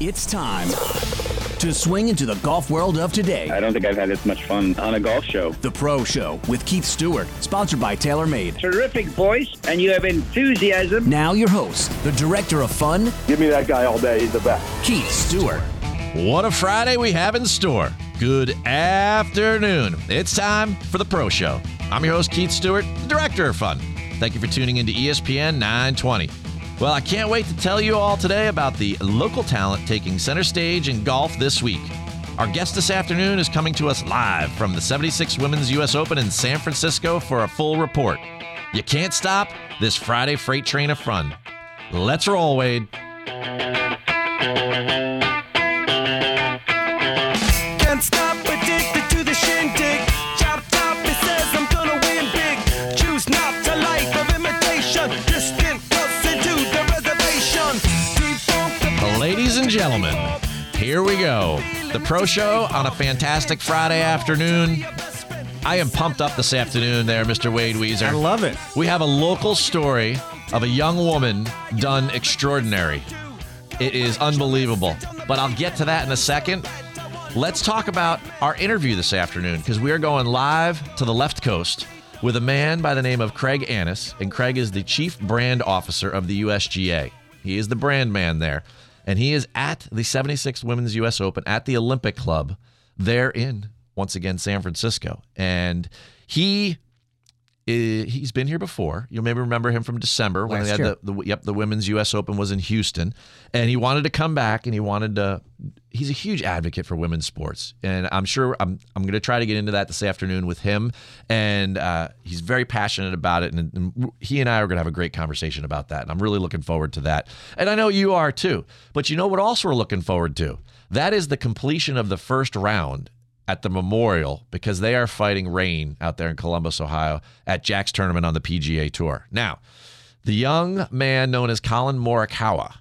It's time to swing into the golf world of today. I don't think I've had this much fun on a golf show. The Pro Show with Keith Stewart, sponsored by TaylorMade. Terrific voice, and you have enthusiasm. Now, your host, the director of fun, Give me that guy all day. He's the best. Keith Stewart. What a Friday we have in store. Good afternoon. It's time for the Pro Show. I'm your host, Keith Stewart, the director of fun. Thank you for tuning into ESPN 920. Well, I can't wait to tell you all today about the local talent taking center stage in golf this week. Our guest this afternoon is coming to us live from the 76 Women's U.S. Open in San Francisco for a full report. You can't stop this Friday freight train of fun. Let's roll, Wade. Here we go. The Pro Show on a fantastic Friday afternoon. I am pumped up this afternoon there, Mr. Wade Weezer. I love it. We have a local story of a young woman done extraordinary. It is unbelievable. But I'll get to that in a second. Let's talk about our interview this afternoon because we are going live to the left coast with a man by the name of Craig Annis. And Craig is the chief brand officer of the USGA. He is the brand man there. And he is at the 76th Women's US Open at the Olympic Club there in, once again, San Francisco. And he he's been here before. You'll maybe remember him from December when Last they had the, the yep the women's U.S. Open was in Houston, and he wanted to come back and he wanted to. He's a huge advocate for women's sports, and I'm sure I'm I'm going to try to get into that this afternoon with him, and uh, he's very passionate about it, and, and he and I are going to have a great conversation about that, and I'm really looking forward to that, and I know you are too. But you know what? Also, we're looking forward to that is the completion of the first round at the Memorial because they are fighting rain out there in Columbus, Ohio, at Jack's tournament on the PGA Tour. Now, the young man known as Collin Morikawa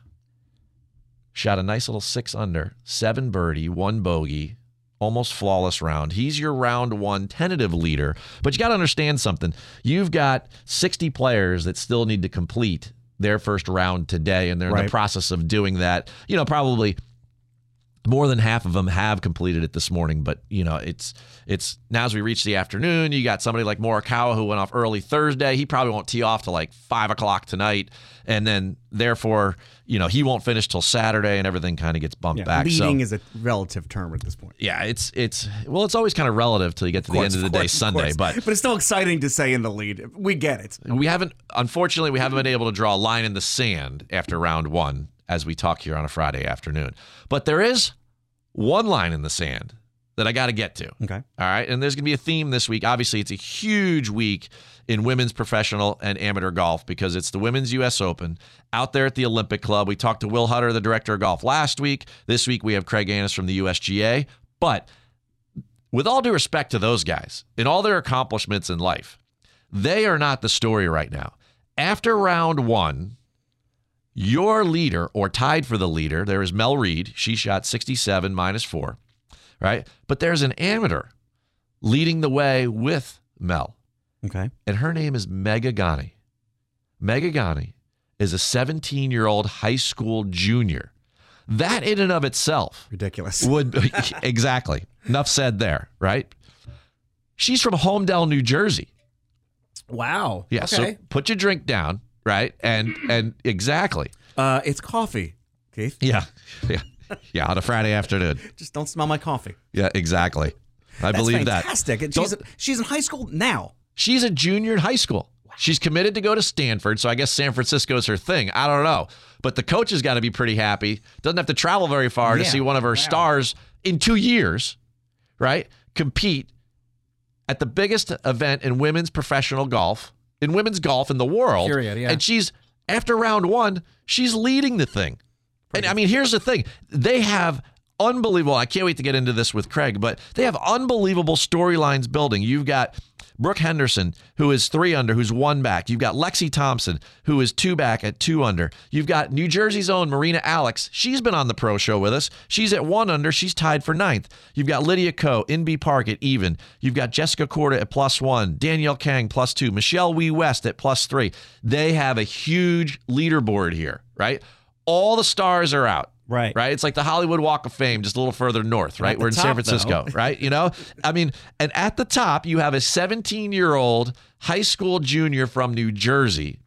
shot a nice little six under, seven birdie, one bogey, almost flawless round. He's your round one tentative leader, but you got to understand something. You've got 60 players that still need to complete their first round today, and they're in the process of doing that. You know, probably more than half of them have completed it this morning but you know it's it's now as we reach the afternoon you got somebody like morikawa who went off early thursday he probably won't tee off till like five o'clock tonight and then therefore you know he won't finish till saturday and everything kind of gets bumped Yeah, back leading so is a relative term at this point. yeah it's it's well it's always kind of relative till you get to the end of the day sunday but but it's still exciting to say in the lead. We get it. we haven't unfortunately we haven't been able to draw a line in the sand after round one as we talk here on a friday afternoon. But there is one line in the sand that i got to get to. Okay. all right? And there's going to be a theme this week. Obviously it's a huge week in women's professional and amateur golf because it's the women's us open out there at the olympic club. We talked to will hutter the director of golf last week. This week we have craig annis from the usga but with all due respect to those guys and all their accomplishments in life they are not the story right now. After round one, your leader or tied for the leader, there is Mel Reid. She shot 67 minus four, right? But there's an amateur leading the way with Mel, Okay. and her name is Megha Ganne. Megha Ganne is a 17 year old high school junior. That in and of itself Ridiculous. would exactly enough said there, right? She's from Holmdel, New Jersey. Wow. Yeah. So put your drink down, right? And and exactly. uh, it's coffee, Keith. Yeah. Yeah. Yeah. On a Friday afternoon. Just don't smell my coffee. Yeah. Exactly. I That's believe fantastic. that. And Don't- she's she's in high school now. she's a junior in high school. She's committed to go to Stanford, so I guess San Francisco is her thing. I don't know, but the coach has got to be pretty happy. Doesn't have to travel very far to see one of her Wow. stars in two years, right? Compete at the biggest event in women's professional golf, in women's golf in the world. Period, yeah. And she's after round one, she's leading the thing. And I mean, here's the thing: they have unbelievable. I can't wait to get into this with Craig, but they have unbelievable storylines building. You've got Brooke Henderson, who is three under, who's one back. You've got Lexi Thompson, who is two back at two under. You've got New Jersey's own Marina Alex. She's been on the pro show with us. She's at one under. She's tied for ninth. You've got Lydia Ko, Inbee Park at even. You've got Jessica Korda at plus one, Danielle Kang plus two, Michelle Wie West at plus three. They have a huge leaderboard here, right? All the stars are out. Right. Right. It's like the Hollywood Walk of Fame, just a little further north, right? We're in San Francisco, right? You know, I mean, and at the top, you have a 17 year old high school junior from New Jersey.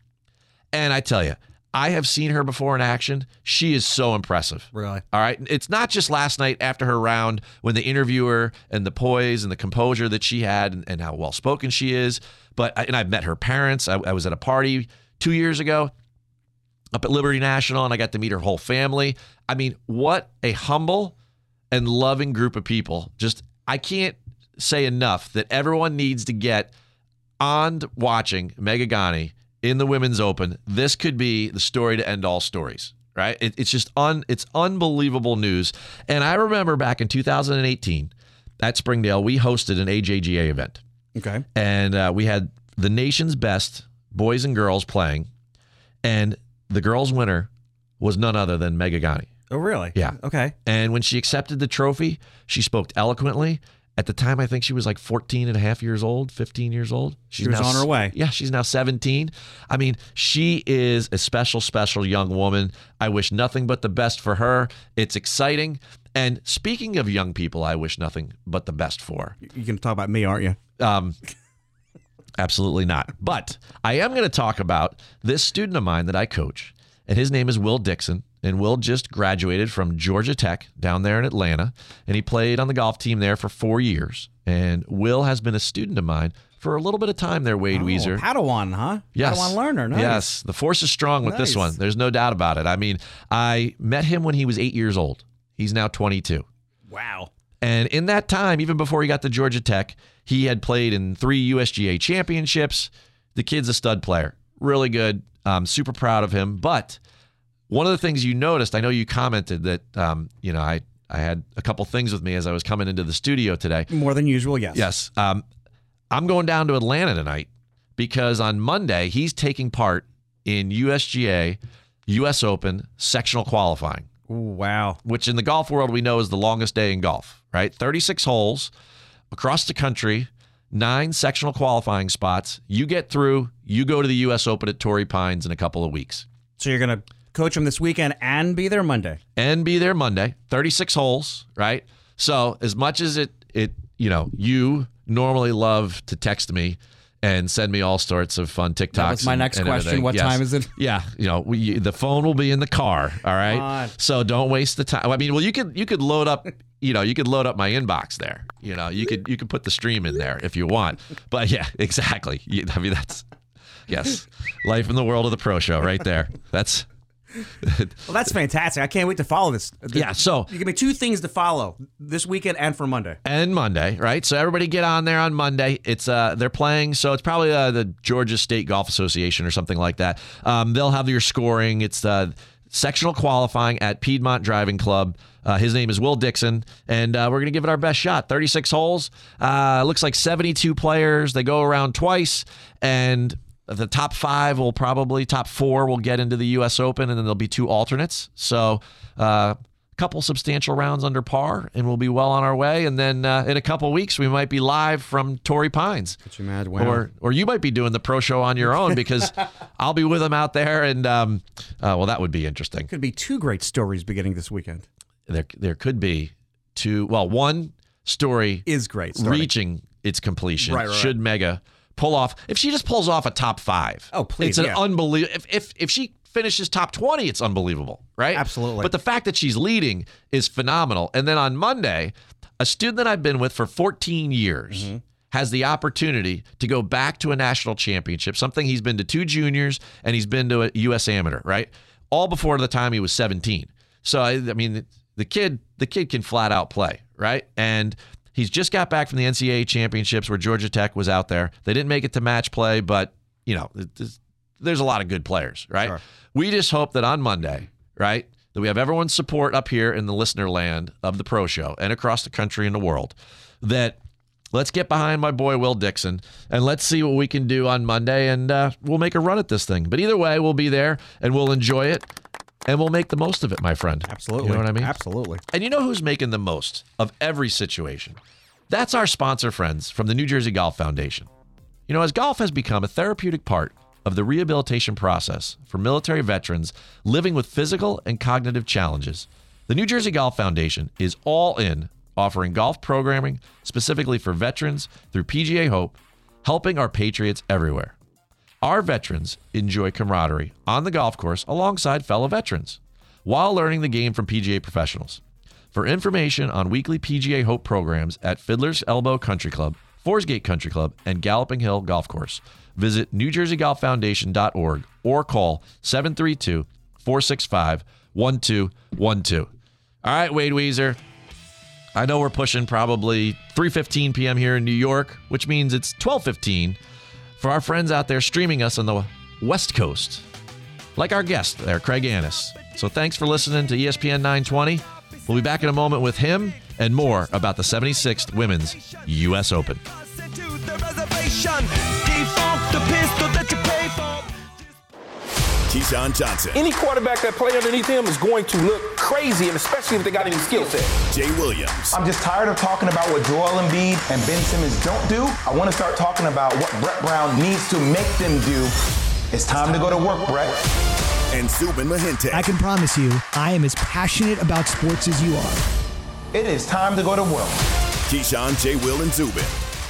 And I tell you, I have seen her before in action. She is so impressive. Really? All right. It's not just last night after her round when the interviewer and the poise and the composure that she had and, and how well spoken she is, but and I've met her parents. I, I was at a party two years ago up at Liberty National and I got to meet her whole family. I mean, what a humble and loving group of people. Just, I can't say enough that everyone needs to get on watching Megha Ganne in the Women's Open. This could be the story to end all stories, right? It, it's just un, it's unbelievable news. And I remember back in 2018 at Springdale, we hosted an AJGA event Okay. and uh, we had the nation's best boys and girls playing, and the girls' winner was none other than Megha Ganne. Oh, really? Yeah. Okay. And when she accepted the trophy, she spoke eloquently. At the time, I think she was like 14 and a half years old, 15 years old. She's was now on her way. Yeah, she's now 17. I mean, she is a special, special young woman. I wish nothing but the best for her. It's exciting. And speaking of young people, I wish nothing but the best for. You're going to talk about me, aren't you? Um, absolutely not. But I am going to talk about this student of mine that I coach, and his name is Will Dixon. And Will just graduated from Georgia Tech down there in Atlanta, and he played on the golf team there for four years. And Will has been a student of mine for a little bit of time there, Wade Oh, Weezer. Padawan, huh? Yes. Padawan learner. Nice. Yes. The force is strong with this one. There's no doubt about it. I mean, I met him when he was eight years old. He's now 22. Wow. And in that time, even before he got to Georgia Tech, he had played in three USGA championships. The kid's a stud player, really good. I'm super proud of him. But one of the things you noticed, I know you commented that, um, you know, I I had a couple things with me as I was coming into the studio today. More than usual, yes. Yes, um, I'm going down to Atlanta tonight because on Monday he's taking part in USGA, U.S. Open sectional qualifying Ooh, wow. which in the golf world we know is the longest day in golf, right? 36 holes across the country, nine sectional qualifying spots. You get through, you go to the U.S. Open at Torrey Pines in a couple of weeks So you're going to coach them this weekend and be there Monday. and be there Monday. 36 holes, right? So as much as it, it, you know, you normally love to text me and send me all sorts of fun TikToks. That was my and- next and question. everything. What Yes. time is it? Yeah, you know, we, the phone will be in the car. All right, so don't waste the time. I mean, well, you could you could load up, you know, you could load up my inbox there. You know, you could you could put the stream in there if you want. But yeah, exactly. I mean, that's yes, life in the world of the pro show right there. That's Well, that's fantastic. I can't wait to follow this. yeah. So You give me two things to follow this weekend and for Monday. and Monday, right? So everybody get on there on Monday. It's uh they're playing, so it's probably uh, the Georgia State Golf Association or something like that. Um, they'll have your scoring. It's uh sectional qualifying at Piedmont Driving Club. Uh, his name is Will Dixon, and uh, we're going to give it our best shot. 36 holes. Uh, looks like 72 players. They go around twice, and the top five will probably, top four will get into the U.S. Open, and then there'll be two alternates. So, uh, couple substantial rounds under par, and we'll be well on our way. And then uh, in a couple weeks, we might be live from Torrey Pines. Get you mad? Or, or you might be doing the pro show on your own because I'll be with them out there, and um, uh, well, that would be interesting. could be two great stories beginning this weekend. There, there could be two. Well, one story Is great. starting. reaching its completion Right, right, right. should Megha pull off. If she just pulls off a top five, Oh, please, it's an yeah. unbelievable. If, if if she finishes top twenty, it's unbelievable, right? Absolutely. But the fact that she's leading is phenomenal. And then on Monday, a student that I've been with for 14 years. Mm-hmm. Has the opportunity to go back to a national championship, something he's been to two juniors and he's been to a U.S. amateur, right? All before the time he was 17. So I, I mean, the kid, the kid can flat out play, right? And he's just got back from the NCAA championships where Georgia Tech was out there. They didn't make it to match play, but you know, there's, a lot of good players, right? Sure. We just hope that on Monday, right, that we have everyone's support up here in the listener land of the Pro Show and across the country and the world. That let's get behind my boy Will Dixon and let's see what we can do on Monday, and uh, we'll make a run at this thing. But either way, we'll be there and we'll enjoy it. And we'll make the most of it, my friend. Absolutely. You know what I mean? Absolutely. And you know who's making the most of every situation? That's our sponsor friends from the New Jersey Golf Foundation. You know, as golf has become a therapeutic part of the rehabilitation process for military veterans living with physical and cognitive challenges, The New Jersey Golf Foundation is all in, offering golf programming specifically for veterans through PGA Hope, helping our patriots everywhere. Our veterans enjoy camaraderie on the golf course alongside fellow veterans while learning the game from PGA professionals. For information on weekly PGA Hope programs at Fiddler's Elbow Country Club, Forsgate Country Club, and Galloping Hill Golf Course, visit NewJerseyGolfFoundation.org or call 732 465 1212. All right, Wade Weezer. I know we're pushing probably 3:15 p.m. here in New York, which means it's 12:15 for our friends out there streaming us on the West Coast. Like our guest there, Craig Annis. So thanks for listening to ESPN 920. We'll be back in a moment with him and more about the 76th Women's U.S. Open. Keyshawn Johnson, Any quarterback that play underneath him is going to look crazy, and especially if they got any skill set. Jay Williams, I'm just tired of talking about what Joel Embiid and Ben Simmons don't do. I want to start talking about what Brett Brown needs to make them do. It's time to go to work, Brett. and Zubin Mehenti. I can promise you, I am as passionate about sports as you are. It is time to go to work. Keyshawn, J. Will, and Zubin.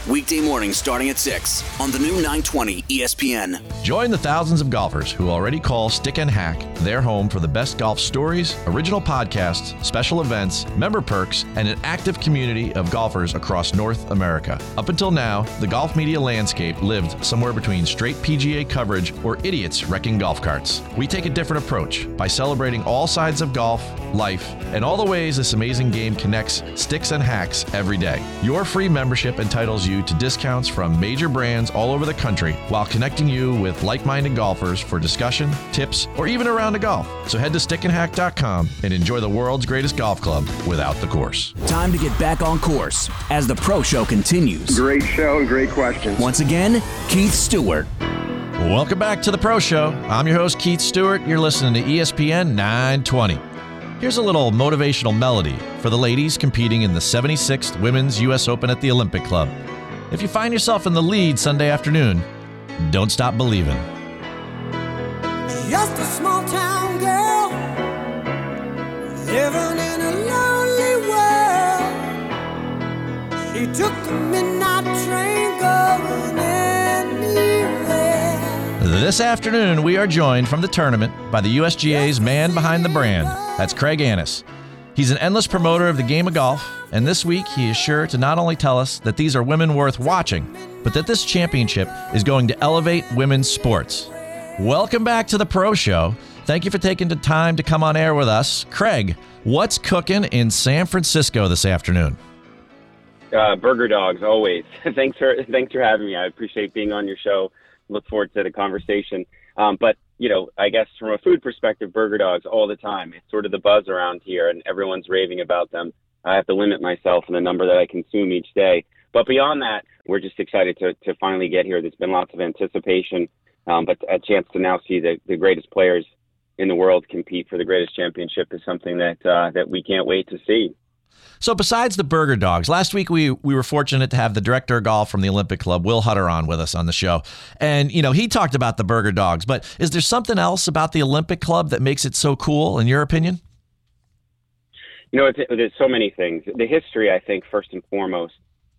Weekday mornings starting at 6 on the new 920 ESPN. Join the thousands of golfers who already call Stick and Hack their home for the best golf stories, original podcasts, special events, member perks, and an active community of golfers across North America. Up until now, the golf media landscape lived somewhere between straight PGA coverage or idiots wrecking golf carts. We take a different approach by celebrating all sides of golf, life, and all the ways this amazing game connects sticks and hacks every day. Your free membership entitles you to discounts from major brands all over the country while connecting you with like minded golfers for discussion, tips, or even a round of golf. So head to stickandhack.com and enjoy the world's greatest golf club without the course. Time to get back on course as the Pro Show continues. Great show and great questions. Once again, Keith Stewart. Welcome back to the Pro Show. I'm your host, Keith Stewart. You're listening to ESPN 920. Here's a little motivational melody for the ladies competing in the 76th Women's U.S. Open at the Olympic Club. If you find yourself in the lead Sunday afternoon, don't stop believing. Just a small town girl living in a lonely world. She took This afternoon, we are joined from the tournament by the USGA's man behind the brand. That's Craig Annis. He's an endless promoter of the game of golf, and this week he is sure to not only tell us that these are women worth watching, but that this championship is going to elevate women's sports. Welcome back to the Pro Show. Thank you for taking the time to come on air with us. Craig, what's cooking in San Francisco this afternoon? Uh, burger dogs, always. thanks for thanks for having me. I appreciate being on your show. Look forward to the conversation. Um, but you know, I guess from a food perspective, burger dogs all the time. It's sort of the buzz around here, and everyone's raving about them. I have to limit myself in the number that I consume each day. But beyond that, we're just excited to to finally get here. There's been lots of anticipation, um, but a chance to now see the, the greatest players in the world compete for the greatest championship is something that uh, that we can't wait to see. So, besides the Burger Dogs, last week we we were fortunate to have the director of golf from the Olympic Club, Will Hutter, on with us on the show, and you know he talked about the Burger Dogs. But is there something else about the Olympic Club that makes it so cool, in your opinion? You know, there's so many things. The history, I think, first and foremost,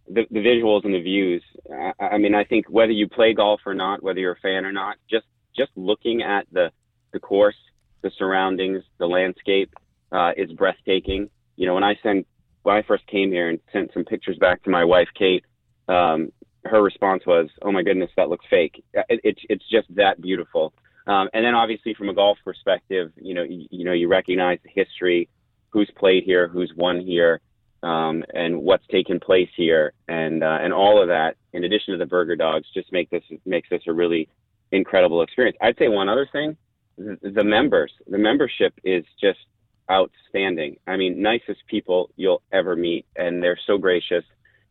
the, the visuals and the views. I, I mean, I think whether you play golf or not, whether you're a fan or not, just just looking at the the course, the surroundings, the landscape uh, is breathtaking. You know, when I send when I first came here and sent some pictures back to my wife Kate, um, her response was, "Oh my goodness, that looks fake." It, it's it's just that beautiful. Um, and then obviously from a golf perspective, you know, you, you know, you recognize the history, who's played here, who's won here, um, and what's taken place here, and uh, and all of that, in addition to the burger dogs, just make this makes this a really incredible experience. I'd say one other thing, the members, the membership is just outstanding. I mean, nicest people you'll ever meet, and they're so gracious.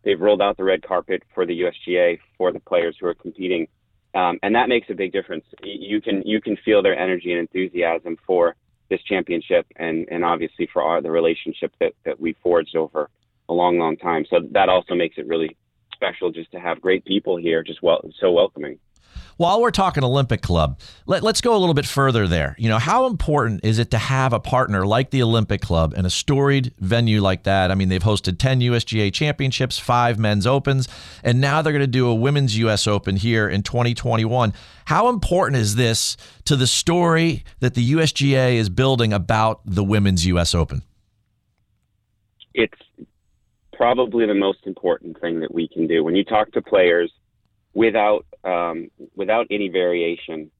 They've rolled out the red carpet for the USGA for the players who are competing, um, and that makes a big difference. You can you can feel their energy and enthusiasm for this championship, and and obviously for our the relationship that that we forged over a long, long time. So that also makes it really special just to have great people here, just well so welcoming. While we're talking Olympic Club, let, us go a little bit further there. You know, how important is it to have a partner like the Olympic Club and a storied venue like that? I mean, they've hosted 10 USGA championships, five men's opens, and now they're going to do a women's US Open here in 2021. How important is this to the story that the USGA is building about the women's US Open? It's probably the most important thing that we can do. When you talk to players, without um, without any variation,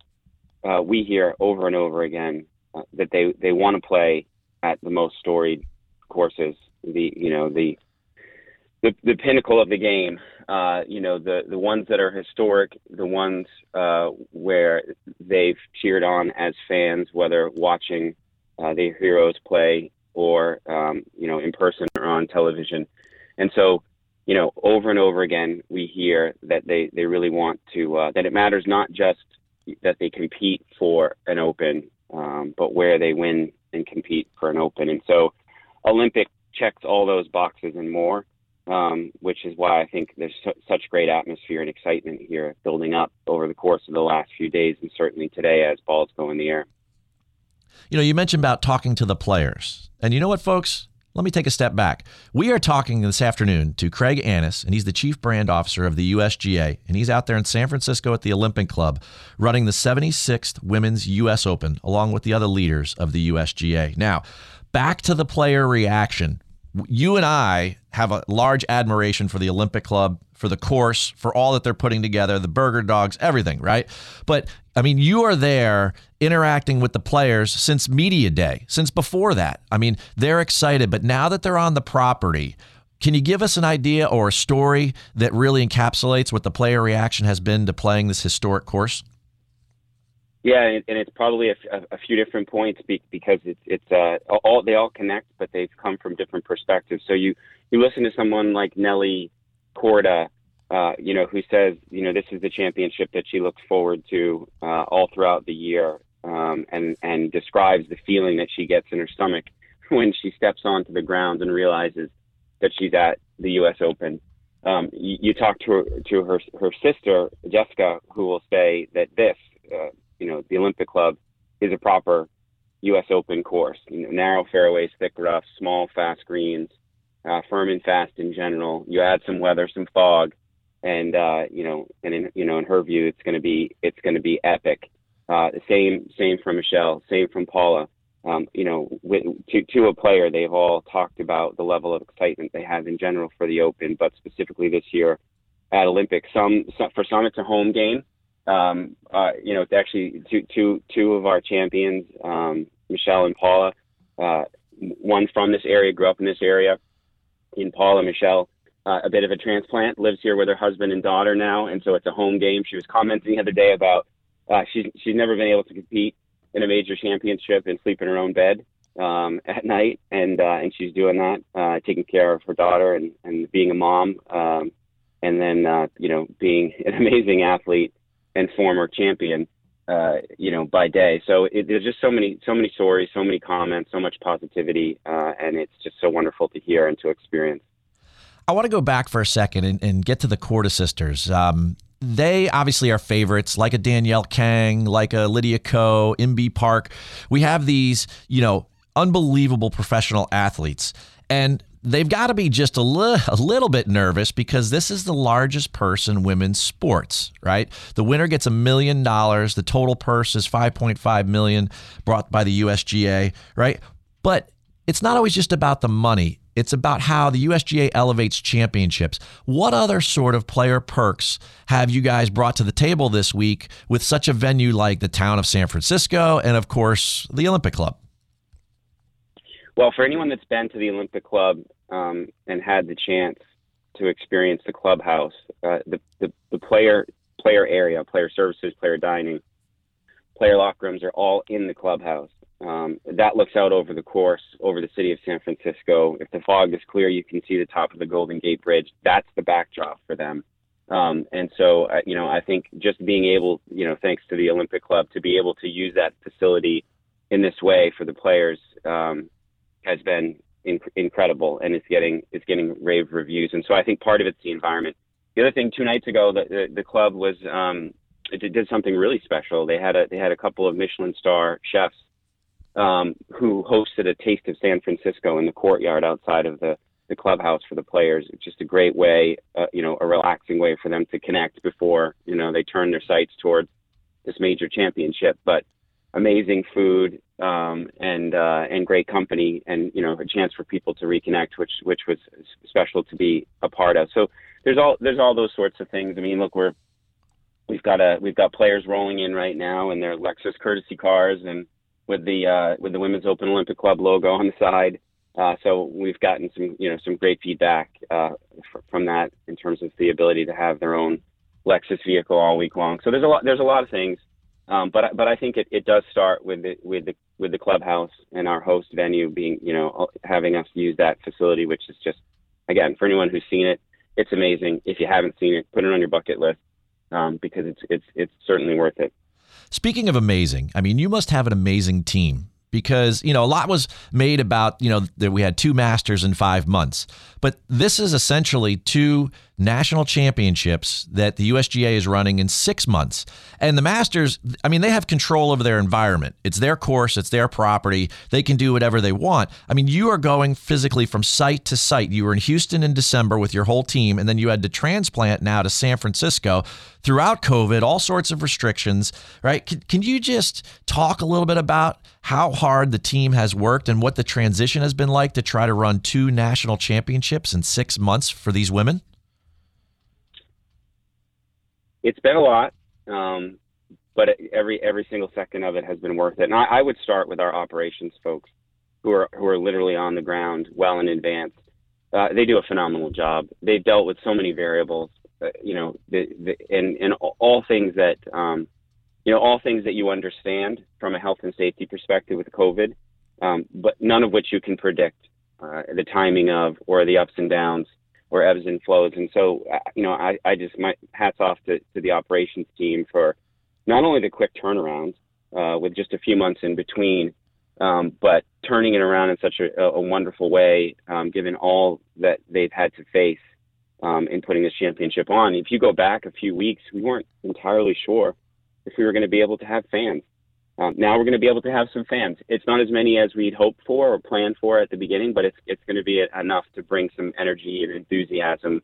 uh, we hear over and over again uh, that they they want to play at the most storied courses, the you know the the, the pinnacle of the game. Uh, you know the the ones that are historic, the ones uh, where they've cheered on as fans, whether watching uh, their heroes play or um, you know in person or on television. And so you know, over and over again, we hear that they, they really want to, uh, that it matters not just that they compete for an open, um, but where they win and compete for an open. And so Olympic checks all those boxes and more, um, which is why I think there's su- such great atmosphere and excitement here building up over the course of the last few days and certainly today as balls go in the air. You know, you mentioned about talking to the players. And you know what, folks? Let me take a step back. We are talking this afternoon to Craig Annis, and he's the chief brand officer of the USGA, and he's out there in San Francisco at the Olympic Club running the 76th Women's US Open along with the other leaders of the USGA. Now, back to the player reaction. You and I have a large admiration for the Olympic Club, for the course, for all that they're putting together, the burger dogs, everything, right? But I mean, you are there interacting with the players since media day, since before that. I mean, they're excited, but now that they're on the property, can you give us an idea or a story that really encapsulates what the player reaction has been to playing this historic course? Yeah, and, it's probably a, a, few different points because it's it's uh, all they all connect, but they've come from different perspectives. So you you listen to someone like Nelly Korda, uh, you know, who says, you know, this is the championship that she looks forward to uh, all throughout the year, um, and and describes the feeling that she gets in her stomach when she steps onto the ground and realizes that she's at the U.S. Open. Um, you, you, talk to her, to her her sister Jessica, who will say that this, uh, you know, the Olympic Club is a proper U.S. Open course. You know, narrow fairways, thick rough, small fast greens, uh, firm and fast in general. You add some weather, some fog, and uh, you know, and in you know, in her view, it's going to be it's going to be epic. Uh, the same same from Michelle, same from Paula. Um, you know, with, to to a player, they've all talked about the level of excitement they have in general for the Open, but specifically this year at Olympics. Some, some for some, it's a home game. Um, uh, you know, it's actually two two two of our champions, um, Michelle and Paula. Uh, one from this area, grew up in this area. In Paula, Michelle uh, a bit of a transplant, lives here with her husband and daughter now, and so it's a home game. She was commenting the other day about uh, she's she's never been able to compete in a major championship and sleep in her own bed um, at night, and uh, and she's doing that, uh, taking care of her daughter and and being a mom, um, and then uh, you know being an amazing athlete and former champion. Uh, you know, by day. So it, there's just so many, so many stories, so many comments, so much positivity, uh, and it's just so wonderful to hear and to experience. I want to go back for a second and, and get to the Korda sisters. Um, they obviously are favorites, like a Danielle Kang, like a Lydia Ko, Inbee Park. We have these, you know, unbelievable professional athletes. And they've got to be just a, li- a little bit nervous because this is the largest purse in women's sports, right? The winner gets a million dollars. The total purse is 5.5 million brought by the USGA, right? But it's not always just about the money. It's about how the USGA elevates championships. What other sort of player perks have you guys brought to the table this week with such a venue like the town of San Francisco and, of course, the Olympic Club? Well, for anyone that's been to the Olympic Club um, and had the chance to experience the clubhouse, uh, the, the, the player player area, player services, player dining, player locker rooms are all in the clubhouse. Um, that looks out over the course, over the city of San Francisco. If the fog is clear, you can see the top of the Golden Gate Bridge. That's the backdrop for them. Um, and so, uh, you know, I think just being able, you know, thanks to the Olympic Club, to be able to use that facility in this way for the players um, has been inc- incredible, and it's getting it's getting rave reviews. And so, I think part of it's the environment. The other thing, two nights ago, the the, the club was um, it did something really special. They had a they had a couple of Michelin star chefs um, who hosted a taste of San Francisco in the courtyard outside of the the clubhouse for the players. It's just a great way, uh, you know, a relaxing way for them to connect before you know they turn their sights towards this major championship. But amazing food um, and uh, and great company, and you know, a chance for people to reconnect, which which was special to be a part of. So there's all there's all those sorts of things. I mean, look, we're we've got a we've got players rolling in right now in their Lexus courtesy cars and with the uh, with the Women's Open Olympic Club logo on the side. Uh, so we've gotten some you know some great feedback uh, f- from that in terms of the ability to have their own Lexus vehicle all week long. So there's a lot there's a lot of things, um, but but I think it, it does start with the with the with the clubhouse and our host venue being you know having us use that facility, which is just again for anyone who's seen it, it's amazing. If you haven't seen it, put it on your bucket list um, because it's it's it's certainly worth it. Speaking of amazing, I mean, you must have an amazing team because you know a lot was made about you know that we had two masters in five months but this is essentially two national championships that the usga is running in six months. And the masters i mean they have control over their environment. It's their course it's their property. They can do whatever they want. I mean you are going physically from site to site. You were in houston in december with your whole team and then you had to transplant now to san francisco throughout covid all sorts of restrictions right? Can, can you just talk a little bit about how hard the team has worked and what the transition has been like to try to run two national championships in six months for these women? It's been a lot, um, but every every single second of it has been worth it. And I, I would start with our operations folks, who are who are literally on the ground well in advance. Uh, they do a phenomenal job. They've dealt with so many variables, uh, you know, the, the, and and all things that um, you know, all things that you understand from a health and safety perspective with COVID, um, but none of which you can predict uh, the timing of or the ups and downs or ebbs and flows. And so, uh, you know, I, I just my hats off to, to the operations team for not only the quick turnaround uh, with just a few months in between, um, but turning it around in such a, a wonderful way, um, given all that they've had to face um, in putting this championship on. If you go back a few weeks, we weren't entirely sure if we were going to be able to have fans. Um, now we're going to be able to have some fans. It's not as many as we'd hoped for or planned for at the beginning, but it's it's going to be enough to bring some energy and enthusiasm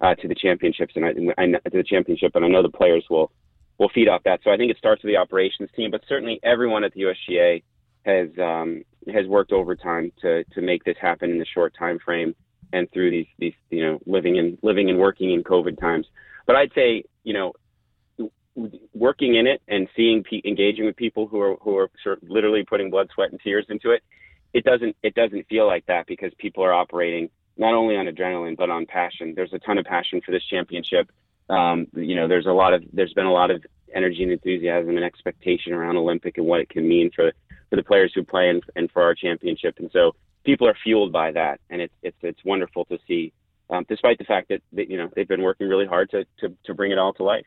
uh, to the championships and to the championship. And I know the players will will feed off that. So I think it starts with the operations team, but certainly everyone at the USGA has um, has worked overtime to to make this happen in the short time frame and through these these you know living and living and working in COVID times. But I'd say you know working in it and seeing engaging with people who are who are sort of literally putting blood, sweat, and tears into it, it doesn't it doesn't feel like that because people are operating not only on adrenaline but on passion. There's a ton of passion for this championship. Um, you know, there's a lot of there's been a lot of energy and enthusiasm and expectation around Olympic and what it can mean for for the players who play and, and for our championship. And so people are fueled by that, and it's it's it's wonderful to see. Um, despite the fact that, that you know they've been working really hard to, to to bring it all to life.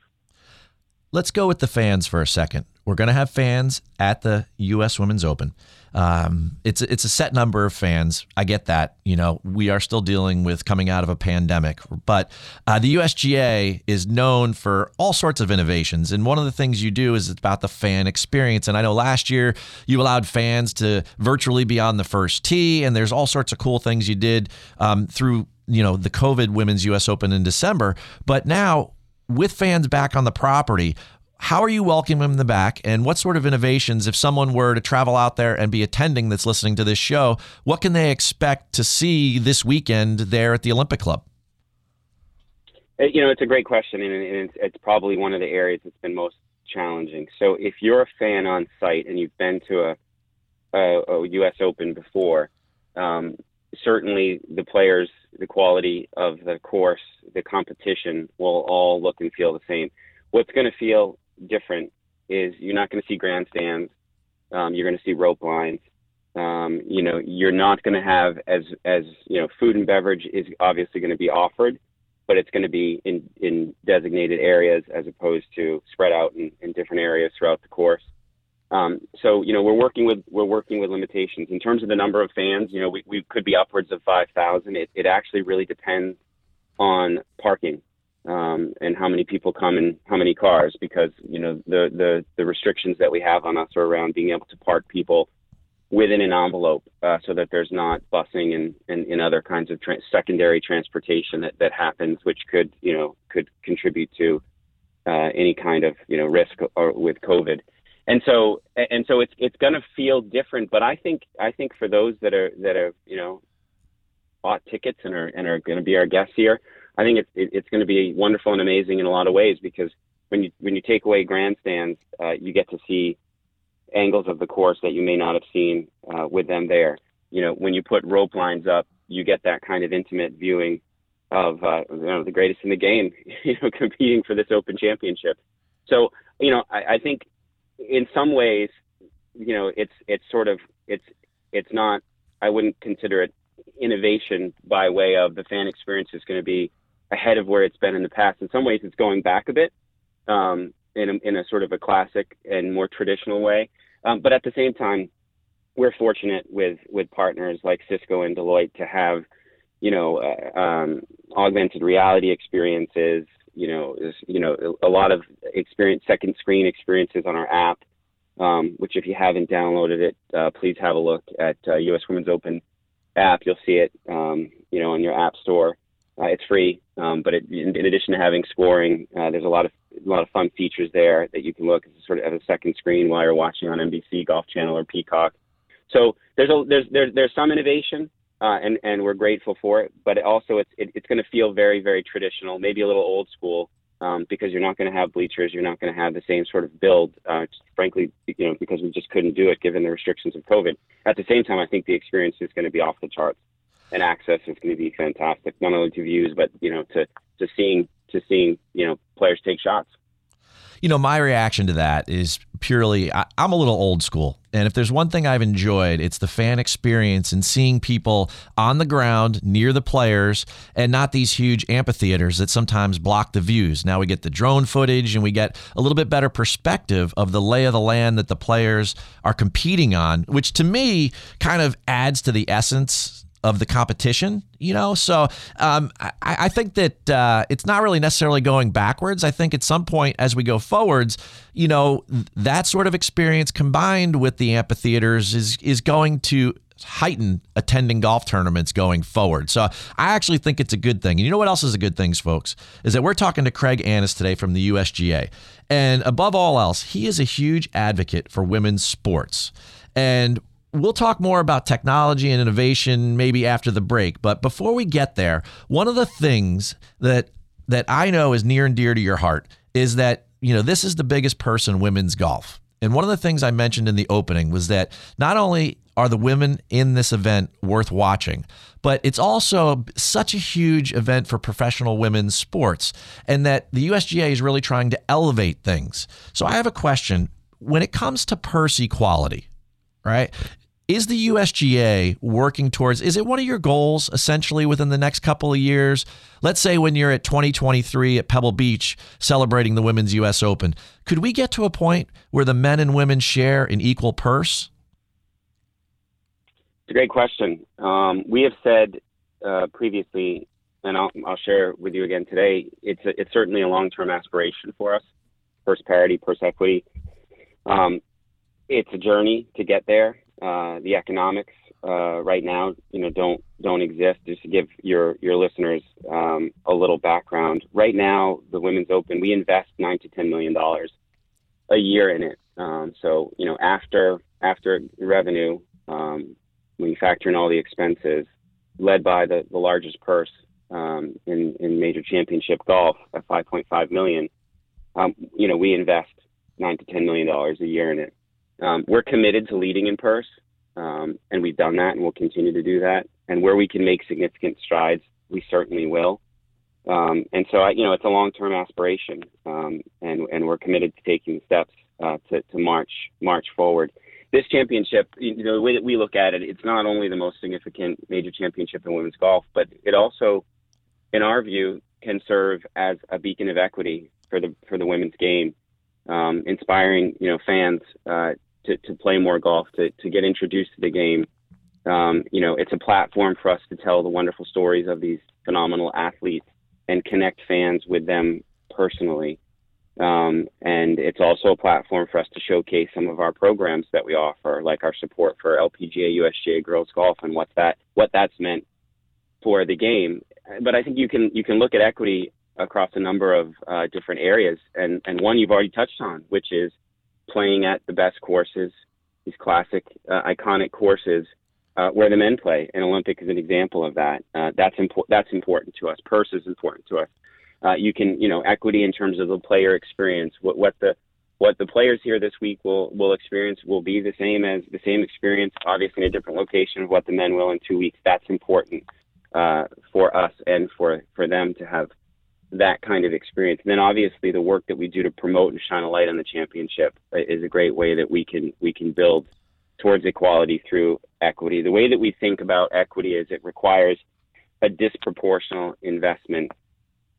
Let's go with the fans for a second. We're going to have fans at the U.S. Women's Open. Um, it's it's a set number of fans. I get that. You know, we are still dealing with coming out of a pandemic, but uh, the USGA is known for all sorts of innovations. And one of the things you do is it's about the fan experience. And I know last year you allowed fans to virtually be on the first tee, and there's all sorts of cool things you did um, through you know the COVID Women's U.S. Open in December. But now with fans back on the property, how are you welcoming them back? And what sort of innovations, if someone were to travel out there and be attending that's listening to this show, what can they expect to see this weekend there at the Olympic Club? Uh, you know, it's a great question, and it's, probably one of the areas that's been most challenging. So, if you're a fan on site and you've been to a, a, a U.S. Open before, um, certainly the players, the quality of the course, the competition will all look and feel the same. What's going to feel different is you're not going to see grandstands. Um, you're going to see rope lines. Um, you know, you're not going to have as as you know, food and beverage is obviously going to be offered, but it's going to be in in designated areas as opposed to spread out in, in different areas throughout the course. Um, so you know we're working with we're working with limitations in terms of the number of fans. You know we, we could be upwards of five thousand. It, it actually really depends on parking. um, and how many people come in how many cars because you know the the the restrictions that we have on us are around being able to park people within an envelope uh, so that there's not busing and, and, and other kinds of secondary transportation that, that happens which could you know could contribute to uh, any kind of you know risk or with COVID and so and so it's it's going to feel different but I think I think for those that are that are you know bought tickets and are and are going to be our guests here I think it's it, it's going to be wonderful and amazing in a lot of ways because when you when you take away grandstands, uh, you get to see angles of the course that you may not have seen uh, with them there. You know, when you put rope lines up, you get that kind of intimate viewing of uh, you know the greatest in the game, you know, competing for this Open Championship. So you know, I, I think in some ways, you know, it's it's sort of it's it's not. I wouldn't consider it innovation by way of the fan experience is going to be ahead of where it's been in the past. In some ways, it's going back a bit um, in, a, in a sort of a classic and more traditional way. Um, but at the same time, we're fortunate with with partners like Cisco and Deloitte to have, you know, uh, um, augmented reality experiences. You know, is, you know, a lot of experience, second screen experiences on our app. Um, which, if you haven't downloaded it, uh, please have a look at uh, U.S. Women's Open app. You'll see it, um, you know, in your app store. Uh, it's free, um, but it, in, in, addition to having scoring, uh, there's a lot of a lot of fun features there that you can look sort of as a second screen while you're watching on NBC, Golf Channel, or Peacock. So there's a there's there's there's some innovation, uh, and and we're grateful for it. But it also it's it, it's going to feel very very traditional, maybe a little old school, um, because you're not going to have bleachers, you're not going to have the same sort of build. Uh, frankly, you know, because we just couldn't do it given the restrictions of COVID. At the same time, I think the experience is going to be off the charts and access is going to be fantastic, not only to views but you know to to seeing to seeing you know players take shots. You know, my reaction to that is purely I, am a little old school. And if there's one thing I've enjoyed, it's the fan experience and seeing people on the ground near the players and not these huge amphitheaters that sometimes block the views. Now we get the drone footage and we get a little bit better perspective of the lay of the land that the players are competing on, which to me kind of adds to the essence of the competition, you know? So um, I, I, think that uh, it's not really necessarily going backwards. I think at some point as we go forwards, you know, that sort of experience combined with the amphitheaters is, is going to heighten attending golf tournaments going forward. So I actually think it's a good thing. And you know what else is a good thing, folks? Is that we're talking to Craig Annis today from the USGA. And above all else, he is a huge advocate for women's sports. And We'll talk more about technology and innovation maybe after the break. But before we get there, one of the things that that I know is near and dear to your heart is that, you know, this is the biggest purse in women's golf. And one of the things I mentioned in the opening was that not only are the women in this event worth watching, but it's also such a huge event for professional women's sports, and that the USGA is really trying to elevate things. So I have a question. When it comes to purse equality, right? Is the USGA working towards is it one of your goals essentially within the next couple of years? Let's say when you're at 2023 at Pebble Beach celebrating the women's US Open. Could we get to a point where the men and women share an equal purse? It's a great question. Um, we have said uh, previously and I'll, I'll share with you again today it's a, it's certainly a long-term aspiration for us. Purse parity purse equity. Um, it's a journey to get there uh, the economics uh, right now, you know, don't don't exist. Just to give your your listeners um, a little background, right now the Women's Open we invest nine to ten million dollars a year in it. Um, so you know, after after revenue, um, when you factor in all the expenses, led by the, the largest purse um, in in major championship golf at 5.5 million, um, you know, we invest nine to ten million dollars a year in it. Um, we're committed to leading in purse, um, and we've done that, and we'll continue to do that. And where we can make significant strides, we certainly will. Um, and so, I, you know, it's a long-term aspiration, um, and and we're committed to taking steps uh, to to march march forward. This championship, you know, the way that we look at it, it's not only the most significant major championship in women's golf, but it also, in our view, can serve as a beacon of equity for the for the women's game, um, inspiring you know fans uh, to, to play more golf, to, to get introduced to the game. Um, you know, it's a platform for us to tell the wonderful stories of these phenomenal athletes and connect fans with them personally. Um, and it's also a platform for us to showcase some of our programs that we offer, like our support for LPGA, USGA girls golf, and what that what that's meant for the game. But I think you can you can look at equity across a number of uh, different areas, and and one you've already touched on, which is playing at the best courses, these classic, uh, iconic courses uh, where the men play. And Olympic is an example of that. Uh, that's important. That's important to us. Purse is important to us uh, you can, you know, equity in terms of the player experience. What what the what the players here this week will will experience will be the same as the same experience, obviously in a different location of what the men will in two weeks. That's important uh, for us and for for them to have that kind of experience. And then obviously the work that we do to promote and shine a light on the championship is a great way that we can we can build towards equality through equity. The way that we think about equity is it requires a disproportional investment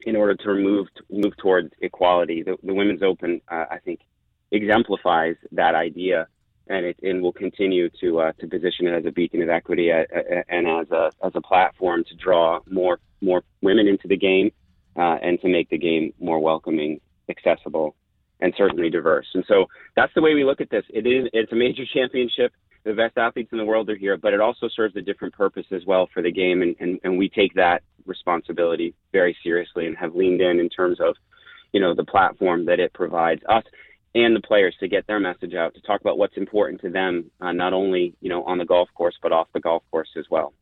in order to move move towards equality. The, the Women's Open, uh, I think, exemplifies that idea, and it and will continue to uh, to position it as a beacon of equity uh, uh, and as a as a platform to draw more more women into the game uh, and to make the game more welcoming, accessible, and certainly diverse. And so that's the way we look at this. It is it's a major championship the best athletes in the world are here, but it also serves a different purpose as well for the game. And, and, and we take that responsibility very seriously and have leaned in in terms of, you know, the platform that it provides us and the players to get their message out, to talk about what's important to them, uh, not only, you know, on the golf course, but off the golf course as well.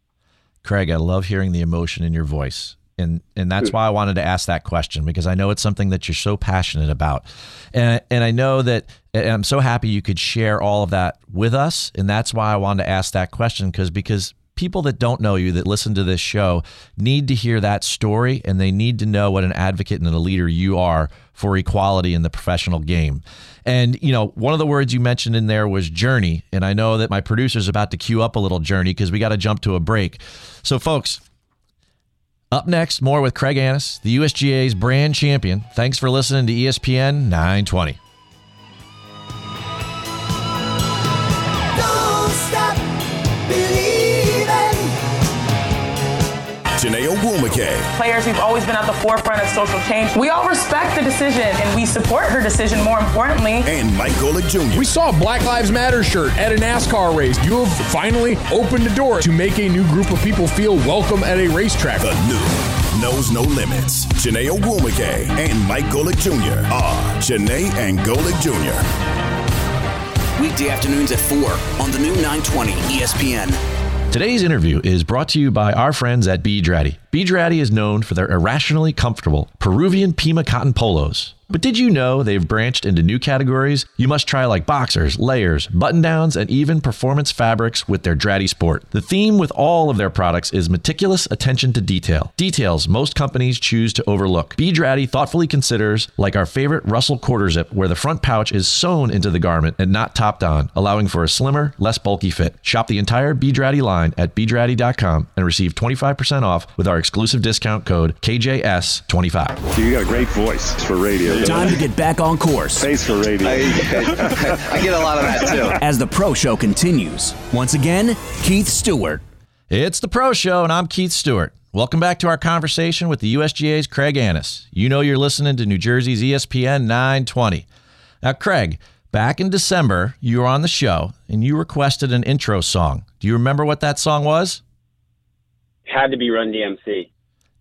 Craig, I love hearing the emotion in your voice and and that's hmm. why I wanted to ask that question because I know it's something that you're so passionate about, and and I know that and I'm so happy you could share all of that with us, and that's why I wanted to ask that question because because people that don't know you that listen to this show need to hear that story and they need to know what an advocate and a leader you are for equality in the professional game. And you know, one of the words you mentioned in there was journey, and I know that my producer's about to cue up a little journey because we got to jump to a break. So folks, up next, more with Craig Annis, the USGA's brand champion. Thanks for listening to ESPN 920. Chiney Players, we've always been at the forefront of social change. We all respect the decision and we support her decision more importantly. And Mike Golic Jr. We saw a Black Lives Matter shirt at a NASCAR race. You have finally opened the door to make a new group of people feel welcome at a racetrack. The new knows no limits. Chiney Ogwumike and Mike Golic Jr. are Chiney and Golic Jr. Weekday afternoons at 4 on the new 920 ESPN. Today's interview is brought to you by our friends at B. Draddy. B. Is known for their irrationally comfortable Peruvian Pima cotton polos. But did you know they've branched into new categories? You must try like boxers, layers, button downs, and even performance fabrics with their Draddy Sport. The theme with all of their products is meticulous attention to detail. Details most companies choose to overlook. B. Draddy thoughtfully considers, like our favorite Russell quarter zip, where the front pouch is sewn into the garment and not topped on, allowing for a slimmer, less bulky fit. Shop the entire B. Draddy line at bdraddy.com and receive 25% off with our exclusive discount code KJS25. You got a great voice for radio. Time to get back on course. Face for radio. I, I get a lot of that too. As the pro show continues, once again, Keith Stewart. It's the Pro Show, and I'm Keith Stewart. Welcome back to our conversation with the USGA's Craig Annis. You know you're listening to New Jersey's ESPN 920. Now, Craig, back in December, you were on the show and you requested an intro song. Do you remember what that song was? Had to be Run DMC.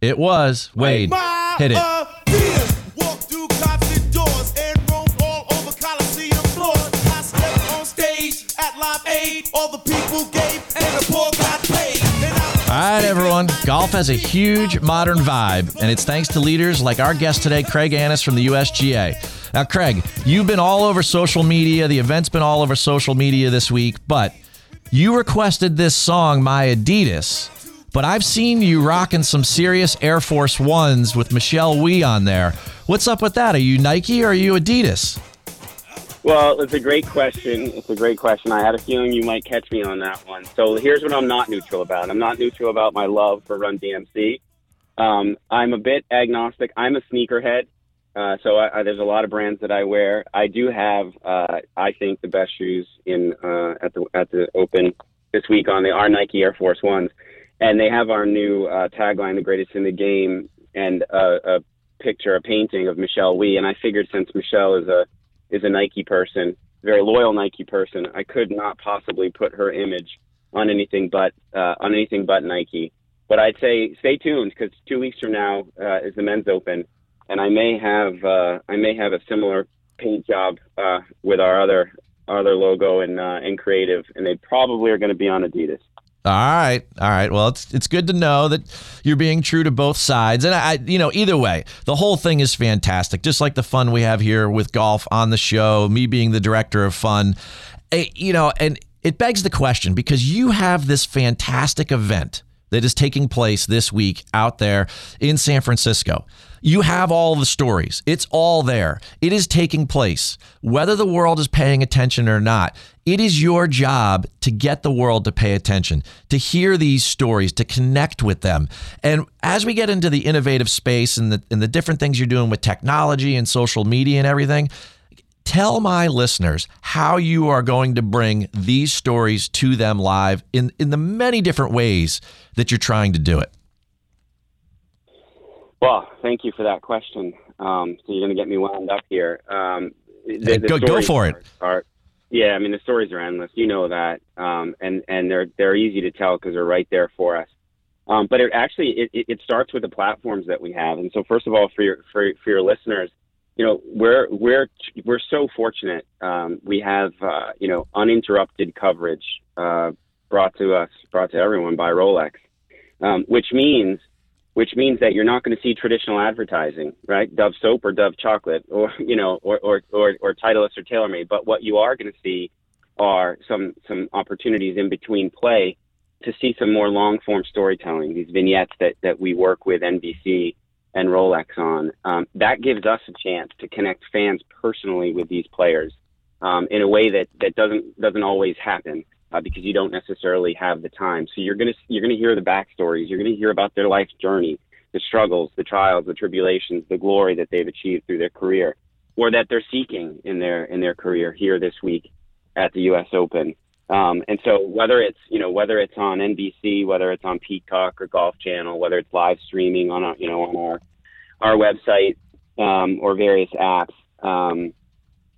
It was. Wade, hit it. Walk through concert doors and roam all over Coliseum floors. I slept on stage at Live Aid. All the people gave and the poor got paid. Then I All right, everyone. Golf has a huge modern vibe, and it's thanks to leaders like our guest today, Craig Annis from the USGA. Now, Craig, you've been all over social media. The event's been all over social media this week, but you requested this song, My Adidas. But I've seen you rocking some serious Air Force Ones with Michelle Wie on there. What's up with that? Are you Nike or are you Adidas? Well, it's a great question. It's a great question. I had a feeling you might catch me on that one. So here's what I'm not neutral about. I'm not neutral about my love for Run DMC. Um, I'm a bit agnostic. I'm a sneakerhead. Uh, so I, I, there's a lot of brands that I wear. I do have, uh, I think, the best shoes in uh, at the at the Open this week on. They are Nike Air Force Ones, and they have our new uh, tagline, "The greatest in the game." and a, a picture, a painting of Michelle Wie, and I figured since Michelle is a is a Nike person, very loyal Nike person, I could not possibly put her image on anything but uh, on anything but Nike. But I'd say stay tuned because two weeks from now uh, is the Men's Open, and I may have uh, I may have a similar paint job uh, with our other our other logo and uh, and creative, and they probably are going to be on Adidas. All right, all right. Well, it's it's good to know that you're being true to both sides, and I, you know, either way, the whole thing is fantastic. Just like the fun we have here with golf on the show, me being the director of fun, Eh, you know, and it begs the question because you have this fantastic event that is taking place this week out there in San Francisco. You have all the stories. It's all there. It is taking place. Whether the world is paying attention or not, it is your job to get the world to pay attention, to hear these stories, to connect with them. And as we get into the innovative space and the, and the different things you're doing with technology and social media and everything, tell my listeners how you are going to bring these stories to them live in, in the many different ways that you're trying to do it. Well, thank you for that question. Um, so you're going to get me wound up here. Um, Hey, go- go stories for it. Are, yeah, I mean the stories are endless. You know that, um, and and they're they're easy to tell because they're right there for us. Um, but it actually it, it, it starts with the platforms that we have. And so first of all, for your for, for your listeners, you know we're we're we're so fortunate. Um, we have uh, you know uninterrupted coverage uh, brought to us, brought to everyone by Rolex, um, which means which means that you're not going to see traditional advertising, right? Dove soap or Dove chocolate, or you know, or or or, or Titleist or TaylorMade. But what you are going to see are some some opportunities in between play to see some more long form storytelling. These vignettes that that we work with NBC and Rolex on. Um, that gives us a chance to connect fans personally with these players um, in a way that that doesn't doesn't always happen uh, because you don't necessarily have the time. So you're gonna you're gonna hear the backstories. You're gonna hear about their life journey, the struggles, the trials, the tribulations, the glory that they've achieved through their career, or that they're seeking in their in their career here this week at the U.S. Open. Um, and so whether it's you know whether it's on NBC, whether it's on Peacock or Golf Channel, whether it's live streaming on our you know on our our website um, or various apps, um,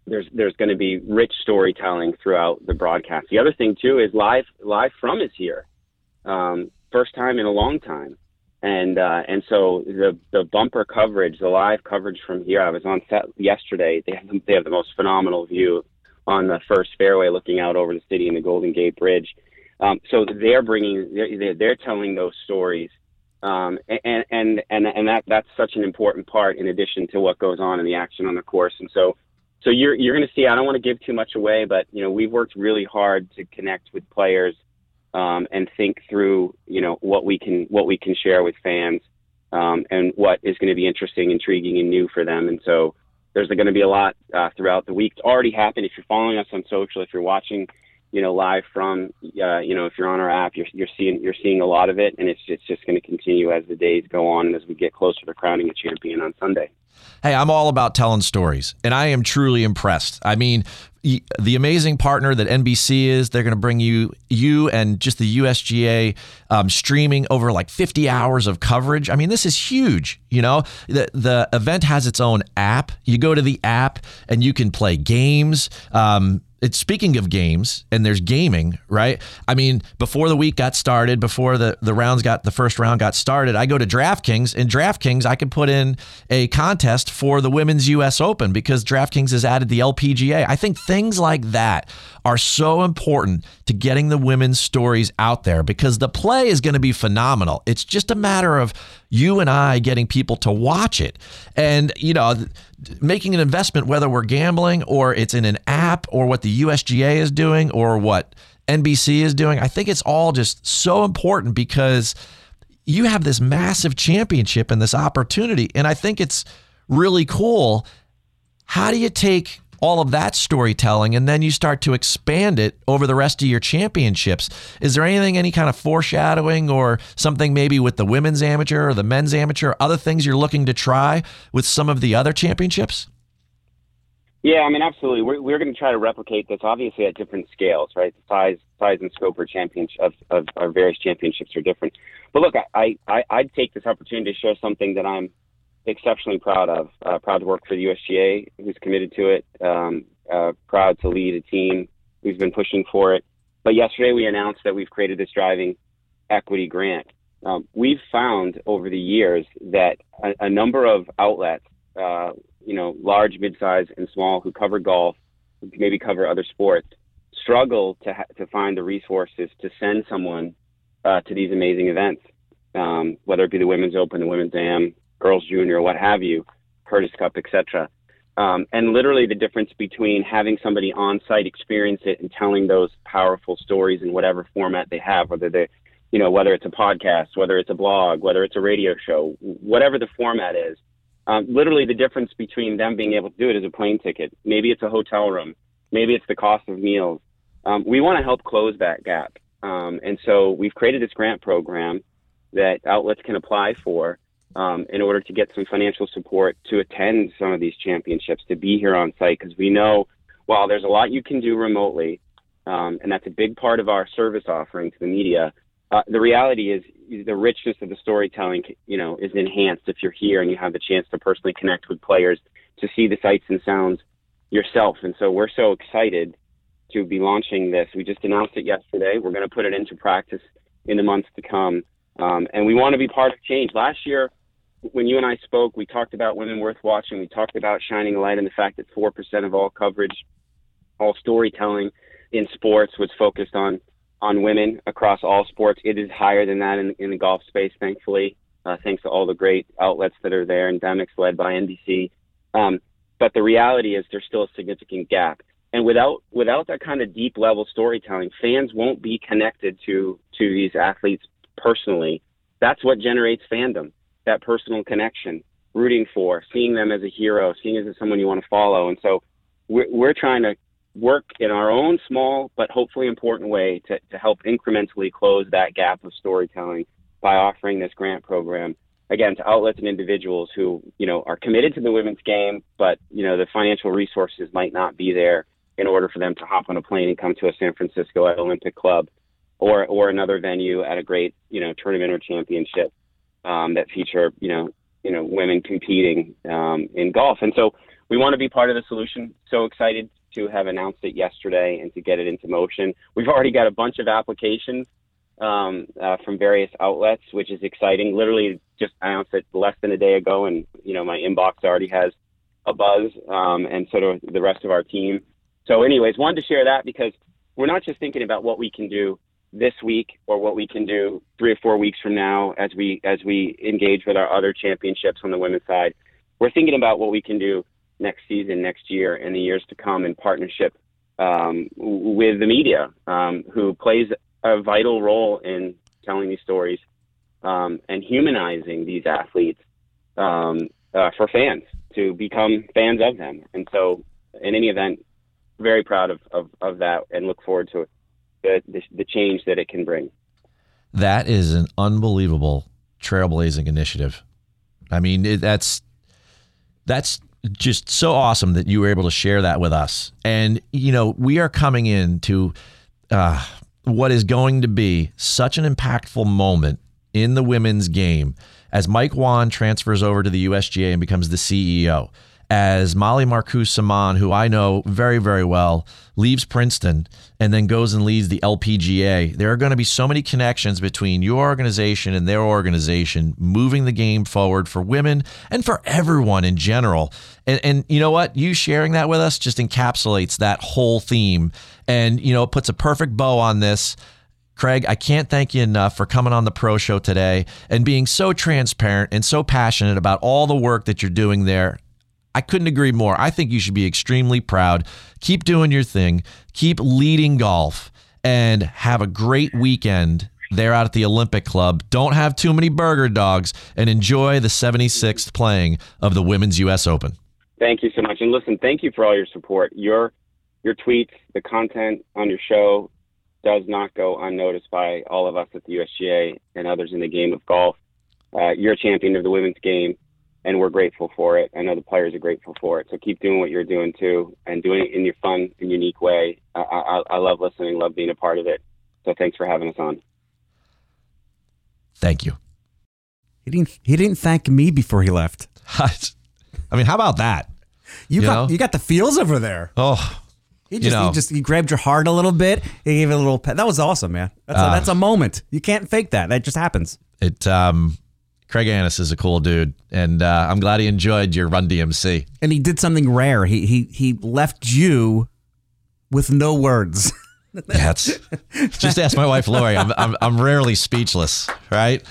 there's there's going to be rich storytelling throughout the broadcast. The other thing too is live live from is here, um, first time in a long time, and uh, and so the the bumper coverage, the live coverage from here. I was on set yesterday. They have the, they have the most phenomenal view on the first fairway, looking out over the city and the Golden Gate Bridge. Um, so they're bringing they're, they're telling those stories. Um, and, and, and, and that, that's such an important part in addition to what goes on in the action on the course. And so, so you're, you're going to see, I don't want to give too much away, but, you know, we've worked really hard to connect with players, um, and think through, you know, what we can, what we can share with fans, um, and what is going to be interesting, intriguing, and new for them. And so there's going to be a lot, uh, throughout the week. It's already happened. If you're following us on social, if you're watching, you know, live from, uh, you know, if you're on our app, you're, you're seeing you're seeing a lot of it, and it's it's just going to continue as the days go on and as we get closer to crowning a champion on Sunday. Hey, I'm all about telling stories, and I am truly impressed. I mean, the amazing partner that NBC is, they're going to bring you you and just the USGA um, streaming over like 50 hours of coverage. I mean, this is huge. You know, the the event has its own app. You go to the app and you can play games. Um, it's speaking of games and there's gaming, right? I mean, before the week got started, before the, the rounds got the first round got started, I go to DraftKings and DraftKings, I could put in a contest for the women's US Open because DraftKings has added the LPGA. I think things like that are so important to getting the women's stories out there because the play is going to be phenomenal. It's just a matter of you and I getting people to watch it. And, you know, making an investment, whether we're gambling or it's in an app or what the USGA is doing or what NBC is doing, I think it's all just so important because you have this massive championship and this opportunity. And I think it's really cool. How do you take all of that storytelling and then you start to expand it over the rest of your championships? Is there anything, any kind of foreshadowing or something maybe with the women's amateur or the men's amateur, other things you're looking to try with some of the other championships? Yeah, I mean, absolutely. We're, we're going to try to replicate this, obviously, at different scales, right? The size, size and scope of championship of, of our various championships are different. But look, I, I, I'd take this opportunity to share something that I'm exceptionally proud of. Uh, proud to work for the USGA, who's committed to it. Um, uh, proud to lead a team who's been pushing for it. But yesterday we announced that we've created this driving equity grant. Um, we've found over the years that a, a number of outlets, uh, you know, large, mid-size, and small, who cover golf, maybe cover other sports, struggle to ha- to find the resources to send someone uh, to these amazing events, um, whether it be the Women's Open, the Women's Am, Girls Junior, what have you, Curtis Cup, etc. Um, and literally the difference between having somebody on site experience it and telling those powerful stories in whatever format they have, whether they, you know, whether it's a podcast, whether it's a blog, whether it's a radio show, whatever the format is. Um, literally the difference between them being able to do it is a plane ticket. Maybe it's a hotel room. Maybe it's the cost of meals. Um, we want to help close that gap. Um, and so we've created this grant program that outlets can apply for um, in order to get some financial support to attend some of these championships, to be here on site, because we know while there's a lot you can do remotely, um, and that's a big part of our service offering to the media. Uh, the reality is the richness of the storytelling, you know, is enhanced if you're here and you have the chance to personally connect with players, to see the sights and sounds yourself. And so we're so excited to be launching this. We just announced it yesterday. We're going to put it into practice in the months to come. Um, and we want to be part of change. Last year, when you and I spoke, we talked about women worth watching. We talked about shining a light on the fact that 4% of all coverage, all storytelling in sports was focused on on women across all sports. It is higher than that in, in the golf space, thankfully, uh, thanks to all the great outlets that are there and Demix led by NBC. Um, but the reality is there's still a significant gap. And without without that kind of deep level storytelling, fans won't be connected to to these athletes personally. That's what generates fandom that personal connection, rooting for, seeing them as a hero, seeing as someone you want to follow. And so we're, we're trying to work in our own small but hopefully important way to, to help incrementally close that gap of storytelling by offering this grant program again to outlets and individuals who you know are committed to the women's game but you know the financial resources might not be there in order for them to hop on a plane and come to a San Francisco Olympic Club or or another venue at a great you know tournament or championship um, that feature, you know, you know, women competing um, in golf. And so we want to be part of the solution. So excited to have announced it yesterday and to get it into motion. We've already got a bunch of applications um, uh, from various outlets, which is exciting. Literally just announced it less than a day ago, and you know my inbox already has a buzz, um, and so do the rest of our team. So, anyways, wanted to share that because we're not just thinking about what we can do this week or what we can do three or four weeks from now as we as we engage with our other championships on the women's side. We're thinking about what we can do next season, next year, and the years to come in partnership um, with the media, um, who plays a vital role in telling these stories um, and humanizing these athletes um, uh, for fans to become fans of them. And so, in any event, very proud of, of, of that and look forward to the, the, the change that it can bring. That is an unbelievable trailblazing initiative. I mean, it, that's that's just so awesome that you were able to share that with us. And you know, we are coming into uh, what is going to be such an impactful moment in the women's game as Mike Whan transfers over to the USGA and becomes the CEO as Molly Marcoux Samaan, who I know very, very well, leaves Princeton and then goes and leads the LPGA. There are going to be so many connections between your organization and their organization moving the game forward for women and for everyone in general. And, and you know what? You sharing that with us just encapsulates that whole theme and, you know, it puts a perfect bow on this. Craig, I can't thank you enough for coming on the Pro Show today and being so transparent and so passionate about all the work that you're doing there I couldn't agree more. I think you should be extremely proud. Keep doing your thing, keep leading golf, and have a great weekend there out at the Olympic Club. Don't have too many burger dogs and enjoy the 76th playing of the Women's U.S. Open. Thank you so much. And listen, thank you for all your support. Your your tweets, the content on your show does not go unnoticed by all of us at the USGA and others in the game of golf. Uh, you're a champion of the women's game and we're grateful for it. I know the players are grateful for it. So keep doing what you're doing too, and doing it in your fun and unique way. I, I, I love listening, love being a part of it. So thanks for having us on. Thank you. He didn't. He didn't thank me before he left. I mean, how about that? You, You got know? you got the feels over there. Oh, He you just know. he just he grabbed your heart a little bit. He gave it a little pet. That was awesome, man. That's a, Uh, that's a moment. You can't fake that. That just happens. It um Craig Annis is a cool dude, and uh, I'm glad he enjoyed your Run DMC. And he did something rare. He he he left you with no words. That's just ask my wife Lori. I'm, I'm I'm rarely speechless, right?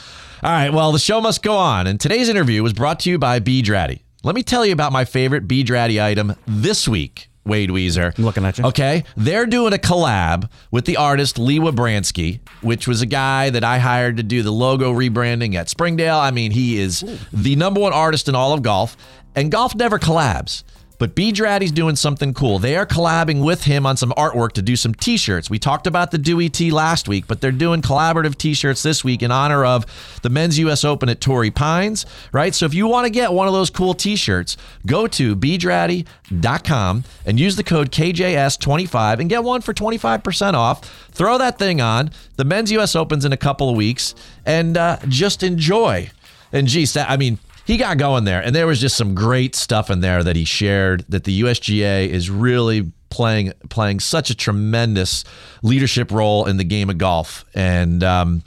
All right. Well, the show must go on, and today's interview was brought to you by B Draddy. Let me tell you about my favorite B Draddy item this week. Wade Weezer. I'm looking at you. Okay. They're doing a collab with the artist Lee Wybranski, which was a guy that I hired to do the logo rebranding at Springdale. I mean, he is the number one artist in all of golf, and golf never collabs. But B doing something cool. They are collabing with him on some artwork to do some t-shirts. We talked about the Dewey T last week, but they're doing collaborative t-shirts this week in honor of the Men's US Open at Torrey Pines, right? So if you want to get one of those cool t-shirts, go to bdraddy.com and use the code KJS25 and get one for 25% off. Throw that thing on. The Men's US Open's in a couple of weeks and uh, just enjoy. And geez, I mean, he got going there, and there was just some great stuff in there that he shared. That the USGA is really playing playing such a tremendous leadership role in the game of golf, and um,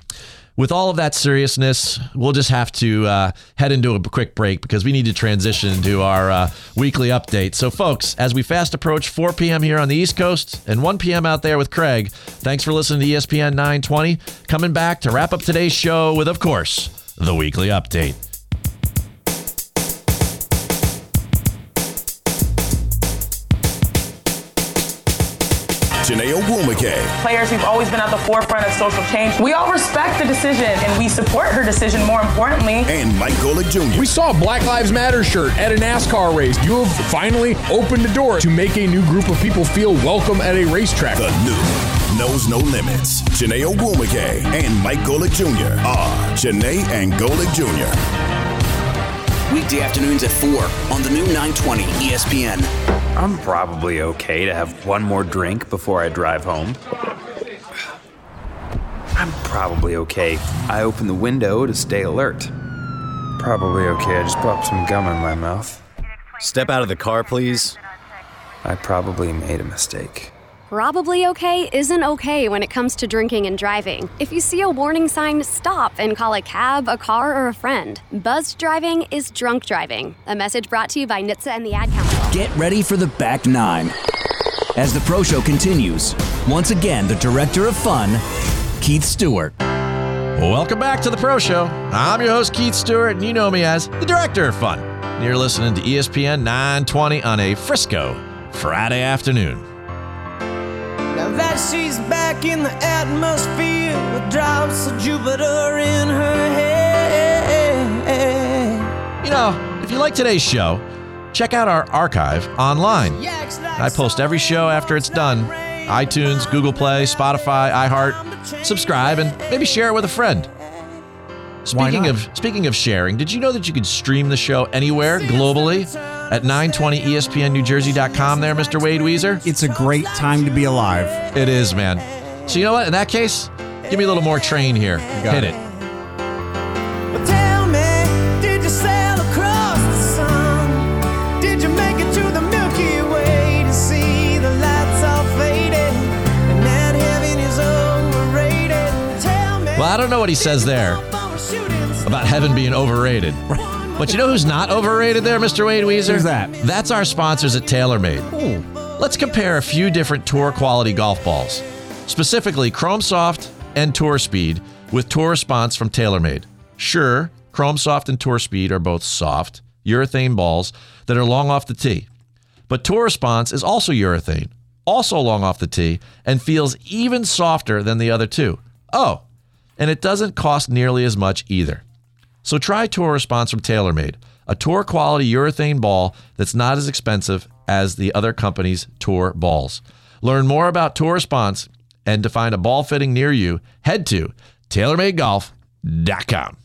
with all of that seriousness, we'll just have to uh, head into a quick break because we need to transition to our uh, weekly update. So, folks, as we fast approach 4 p.m. here on the East Coast and 1 p.m. out there with Craig, thanks for listening to ESPN 920. Coming back to wrap up today's show with, of course, the weekly update. Chiney Ogwumike. Players who've always been at the forefront of social change. We all respect the decision and we support her decision more importantly. And Mike Golic Jr. We saw a Black Lives Matter shirt at a NASCAR race. You have finally opened the door to make a new group of people feel welcome at a racetrack. The new Knows No Limits. Chiney Ogwumike and Mike Golic Jr. are Chiney and Golic Jr. Weekday afternoons at 4 on the new 920 ESPN. I'm probably okay to have one more drink before I drive home. I'm probably okay. I open the window to stay alert. Probably okay. I just popped some gum in my mouth. Step out of the car, please. I probably made a mistake. Probably okay isn't okay when it comes to drinking and driving. If you see a warning sign, stop and call a cab, a car, or a friend. Buzzed driving is drunk driving. A message brought to you by NHTSA and the Ad Council. Get ready for the back nine. As the pro show continues, once again, the director of fun, Keith Stewart. Welcome back to the Pro Show. I'm your host, Keith Stewart, and you know me as the Director of Fun. You're listening to ESPN 920 on a Frisco Friday afternoon. Now that she's back in the atmosphere with drops of Jupiter in her head. You know, if you like today's show, check out our archive online. I post every show after it's done iTunes, Google Play, Spotify, iHeart. Subscribe and maybe share it with a friend. Speaking of speaking of sharing, did you know that you could stream the show anywhere globally at E 920espnnewjersey.com there, Mr. Wade Weezer? It's a great time to be alive. It is, man. So you know what? In that case, give me a little more train here. got Hit it. it. Well, tell me, did you sail across the sun? Did you make it to the Milky Way to see the lights all faded? And that heaven is overrated. Tell me. Well, I don't know what he says there about heaven being overrated. But you know who's not overrated there, Mr. Wade Weezer? Who's that? That's our sponsors at TaylorMade. Let's compare a few different tour quality golf balls, specifically Chrome Soft and Tour Speed with Tour Response from TaylorMade. Sure, Chrome Soft and Tour Speed are both soft, urethane balls that are long off the tee. But Tour Response is also urethane, also long off the tee, and feels even softer than the other two. Oh, and it doesn't cost nearly as much either. So try Tour Response from TaylorMade, a tour quality urethane ball that's not as expensive as the other company's tour balls. Learn more about Tour Response and to find a ball fitting near you, head to TaylorMadeGolf.com.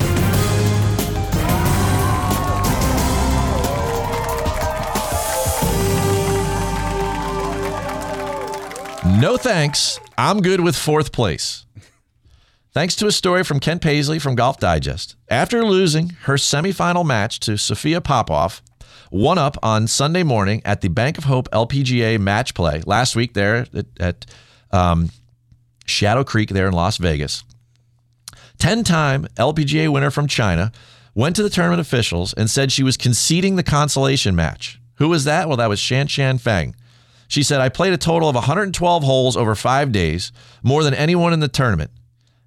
No thanks. I'm good with fourth place. Thanks to a story from Ken Paisley from Golf Digest. After losing her semifinal match to Sophia Popov, one up on Sunday morning at the Bank of Hope LPGA match play last week there at, at um, Shadow Creek there in Las Vegas. 10 time LPGA winner from China went to the tournament officials and said she was conceding the consolation match. Who was that? Well, that was Shan Shan Feng. She said, I played a total of 112 holes over five days, more than anyone in the tournament.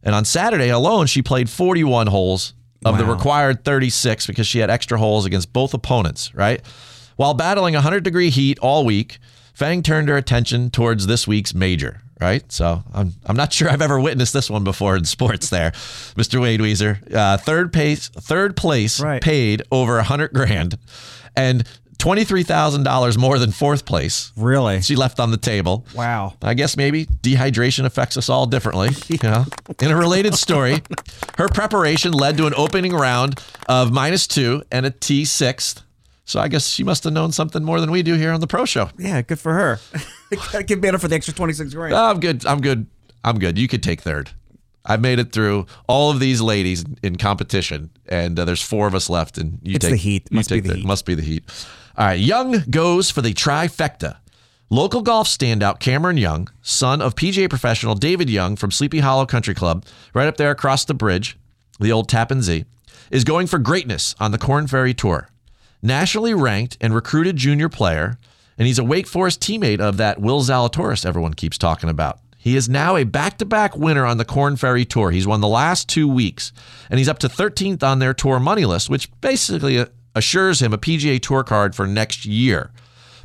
And on Saturday alone, she played 41 holes of the required 36 because she had extra holes against both opponents, right? While battling 100 degree heat all week, Feng turned her attention towards this week's major, right? So I'm, I'm not sure I've ever witnessed this one before in sports there, Mr. Wade Weezer. Uh, third, pace, third place paid over 100 grand and $23,000 more than fourth place. Really? She left on the table. Wow. I guess maybe dehydration affects us all differently. You know, in a related story, her preparation led to an opening round of minus two and a T sixth. So I guess she must have known something more than we do here on the Pro Show. Yeah, good for her. Gotta give Banner for the extra 26 grand. Oh, I'm good. I'm good. I'm good. You could take third. I've made it through all of these ladies in competition, and uh, there's four of us left. And you It's take the heat. Must be take the heat. Must be the heat. All right. Young goes for the trifecta. Local golf standout Cameron Young, son of PGA professional David Young from Sleepy Hollow Country Club, right up there across the bridge, the old Tappan Zee, is going for greatness on the Korn Ferry Tour. Nationally ranked and recruited junior player, and he's a Wake Forest teammate of that Will Zalatoris everyone keeps talking about. He is now a back to back winner on the Korn Ferry Tour. He's won the last two weeks, and he's up to 13th on their tour money list, which basically uh, assures him a PGA Tour card for next year.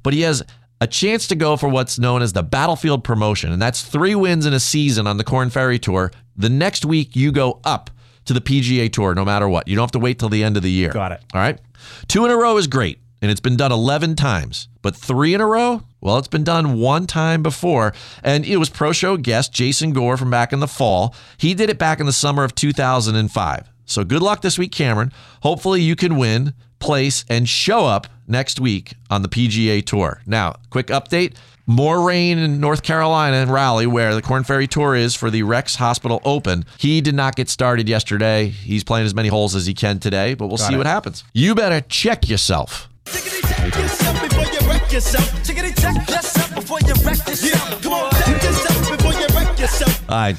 But he has a chance to go for what's known as the Battlefield promotion, and that's three wins in a season on the Korn Ferry Tour. The next week, you go up to the PGA Tour no matter what. You don't have to wait till the end of the year. Got it. All right. Two in a row is great, and it's been done 11 times. But three in a row? Well, it's been done one time before. And it was pro show guest Jason Gore from back in the fall. He did it back in the summer of 2005. So good luck this week, Cameron. Hopefully, you can win, place, and show up next week on the PGA Tour. Now, quick update. More rain in North Carolina and Raleigh, where the Korn Ferry Tour is for the Rex Hospital Open. He did not get started yesterday. He's playing as many holes as he can today, but we'll Got see it. what happens. You better check yourself. yourself before you wreck yourself. Chickity check yourself before you wreck yourself. Come on, check yourself before you wreck yourself. I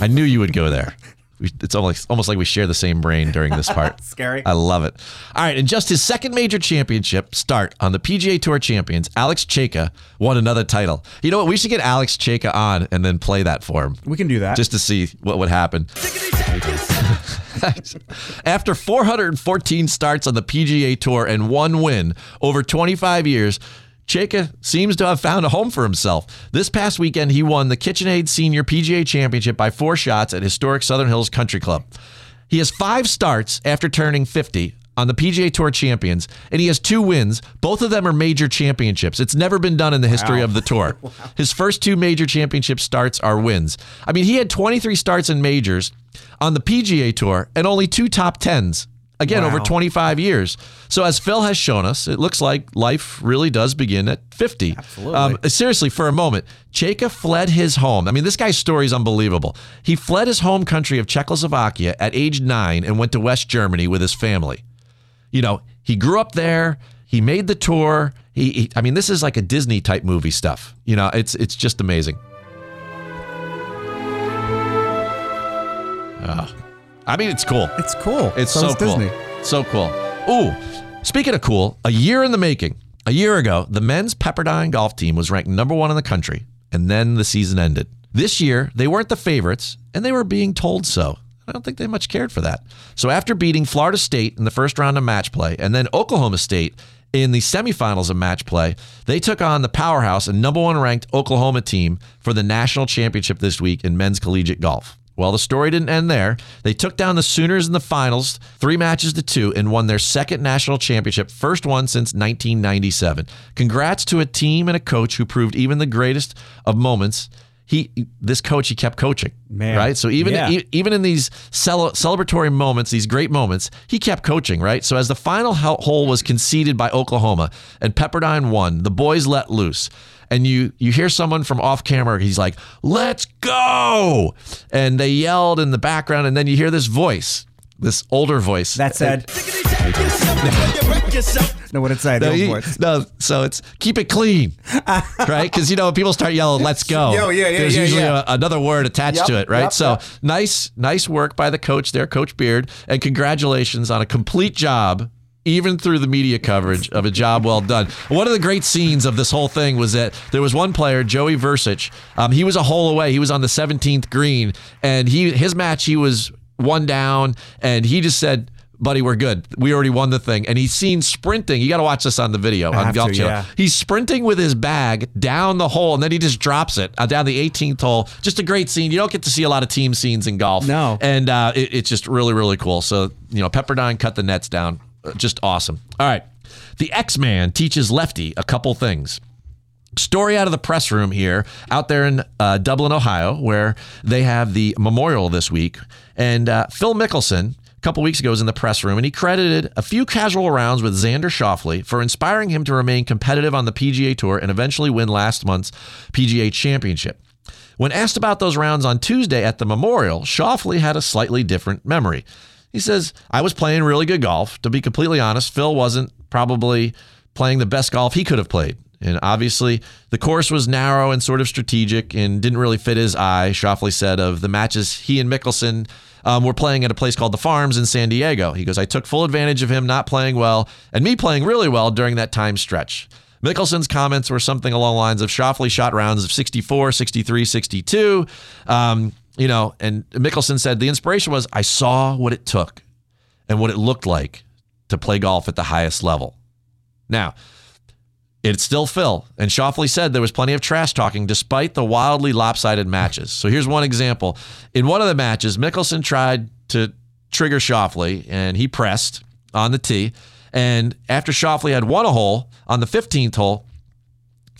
I knew you would go there. We, it's almost almost like we share the same brain during this part. Scary. I love it. All right, and just his second major championship start on the PGA Tour champions, Alex Cejka won another title. You know what? We should get Alex Cejka on and then play that for him. We can do that. Just to see what would happen. After 414 starts on the PGA Tour and one win over 25 years, Cejka seems to have found a home for himself. This past weekend, he won the KitchenAid Senior PGA Championship by four shots at historic Southern Hills Country Club. He has five starts after turning 50 on the PGA Tour Champions, and he has two wins. Both of them are major championships. It's never been done in the history Wow. of the tour. His first two major championship starts are wins. I mean, he had 23 starts in majors on the PGA Tour and only two top tens. Again, over 25 years. So, as Phil has shown us, it looks like life really does begin at 50. Absolutely. Um, seriously, for a moment, Cejka fled his home. I mean, this guy's story is unbelievable. He fled his home country of Czechoslovakia at age nine and went to West Germany with his family. You know, he grew up there. He made the tour. He, he I mean, this is like a Disney type movie stuff. You know, it's it's just amazing. Ah. I mean, it's cool. It's cool. It's So so, cool. Disney. So cool. Ooh, speaking of cool, a year in the making. A year ago, the men's Pepperdine golf team was ranked number one in the country, and then the season ended. This year, they weren't the favorites, and they were being told so. I don't think they much cared for that. So after beating Florida State in the first round of match play, and then Oklahoma State in the semifinals of match play, they took on the powerhouse and number one ranked Oklahoma team for the national championship this week in men's collegiate golf. Well, the story didn't end there. They took down the Sooners in the finals, three matches to two, and won their second national championship, first one since 1997. Congrats to a team and a coach who proved even the greatest of moments. he this coach he kept coaching, Man. right? So even Yeah. e- even in these cele- celebratory moments, these great moments, he kept coaching, right? So as the final hole was conceded by Oklahoma and Pepperdine won, the boys let loose. And you you hear someone from off camera, he's like, "Let's go!" And they yelled in the background, and then you hear this voice, this older voice. That said, know what it said. No, you- no, so it's keep it clean, right? Because you know people start yelling, "Let's go." Yo, yeah, yeah, There's yeah, usually yeah. A, another word attached Yep, to it, right? yep, so yep. nice, nice work by the coach there, Coach Beard, and congratulations on a complete job. Even through the media coverage of a job well done. One of the great scenes of this whole thing was that there was one player, Joey Vrzich. Um, he was a hole away. He was on the 17th green, and he his match he was one down, and he just said, "Buddy, we're good. We already won the thing." And he's seen sprinting. You got to watch this on the video on Golf to, Channel. yeah. He's sprinting with his bag down the hole, and then he just drops it uh, down the 18th hole. Just a great scene. You don't get to see a lot of team scenes in golf. No. and uh, it, it's just really, really cool. So you know, Pepperdine cut the nets down. Uh, Just awesome. All right, the X Man teaches Lefty a couple things. Story out of the press room here, out there in uh, Dublin, Ohio, where they have the memorial this week. And uh, Phil Mickelson, a couple weeks ago, was in the press room, and he credited a few casual rounds with Xander Schauffele for inspiring him to remain competitive on the PGA Tour and eventually win last month's PGA Championship. When asked about those rounds on Tuesday at the memorial, Schauffele had a slightly different memory. He says, I was playing really good golf. To be completely honest, Phil wasn't probably playing the best golf he could have played. And obviously, the course was narrow and sort of strategic and didn't really fit his eye, Schauffele said, of the matches he and Mickelson um, were playing at a place called the Farms in San Diego. He goes, I took full advantage of him not playing well and me playing really well during that time stretch. Mickelson's comments were something along the lines of Schauffele shot rounds of 64, 63, 62. Um, you know, and Mickelson said the inspiration was I saw what it took and what it looked like to play golf at the highest level. Now, it's still Phil, and Schauffele said there was plenty of trash talking despite the wildly lopsided matches. So here's one example. In one of the matches, Mickelson tried to trigger Schauffele, and he pressed on the tee. And after Schauffele had won a hole on the 15th hole,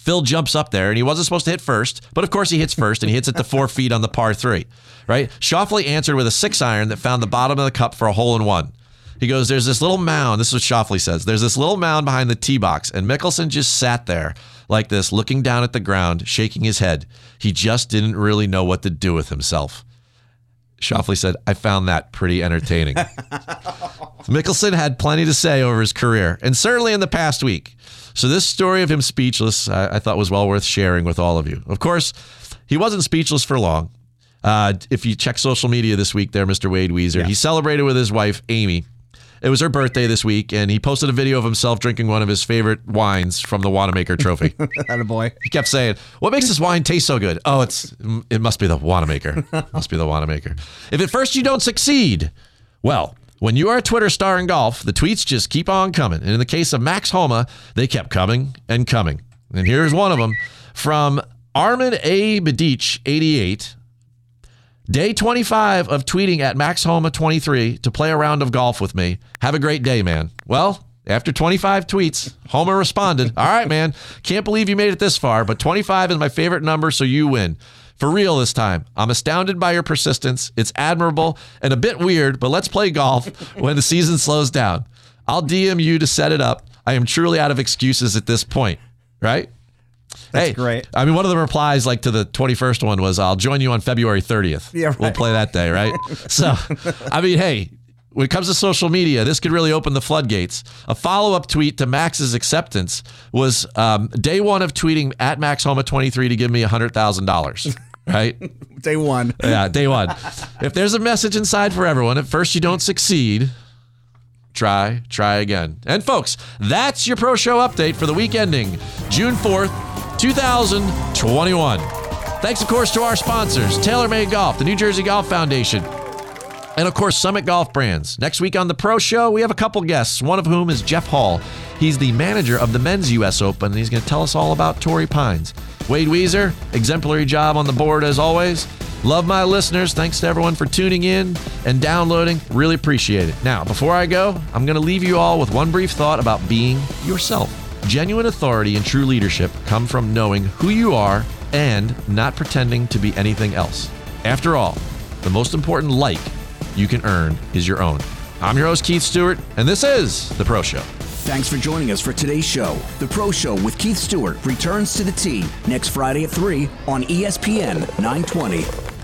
Phil jumps up there and he wasn't supposed to hit first, but of course he hits first and he hits it to four feet on the par three, right? Schauffele answered with a six iron that found the bottom of the cup for a hole in one. He goes, There's this little mound. This is what Schauffele says. There's this little mound behind the tee box, and Mickelson just sat there like this, looking down at the ground, shaking his head. He just didn't really know what to do with himself. Schauffele said, I found that pretty entertaining. Mickelson had plenty to say over his career, and certainly in the past week. So, this story of him speechless, I, I thought was well worth sharing with all of you. Of course, he wasn't speechless for long. Uh, if you check social media this week, there, Mr. Wade Weezer, he celebrated with his wife, Amy. It was her birthday this week, and he posted a video of himself drinking one of his favorite wines from the Wanamaker Trophy. a boy. He kept saying, "What makes this wine taste so good?" Oh, it's it must be the Wanamaker. must be the Wanamaker. If at first you don't succeed, well, when you are a Twitter star in golf, the tweets just keep on coming. And in the case of Max Homa, they kept coming and coming. And here's one of them from Armin A. Bedich, 88. Day 25 of tweeting at Max Homa 23 to play a round of golf with me. Have a great day, man. Well, after 25 tweets, Homa responded, All right, man. Can't believe you made it this far, but 25 is my favorite number, so you win. For real this time. I'm astounded by your persistence. It's admirable and a bit weird, but let's play golf when the season slows down. I'll DM you to set it up. I am truly out of excuses at this point, right? That's hey, great. I mean, one of the replies, like to the 21st one, was, I'll join you on February 30th. Yeah, right. We'll play that day, right? so, I mean, hey, when it comes to social media, this could really open the floodgates. A follow up tweet to Max's acceptance was um, day one of tweeting at MaxHoma23 to give me $100,000, right? Day one. yeah, day one. If there's a message inside for everyone, at first you don't succeed, try, try again. And folks, that's your Pro Show update for the week ending June 4th, 2021. Thanks, of course, to our sponsors TaylorMade Golf, the New Jersey Golf Foundation, and of course, Summit Golf Brands. Next week on the Pro Show, we have a couple guests, one of whom is Jeff Hall. He's the manager of the men's U.S. Open, and he's going to tell us all about Torrey Pines. Wade Weezer, exemplary job on the board as always. Love my listeners. Thanks to everyone for tuning in and downloading. Really appreciate it. Now, before I go, I'm going to leave you all with one brief thought about being yourself. Genuine authority and true leadership come from knowing who you are and not pretending to be anything else. After all, the most important like you can earn is your own. I'm your host, Keith Stewart, and this is The Pro Show. Thanks for joining us for today's show. The Pro Show with Keith Stewart returns to the T next Friday at 3 on ESPN 920.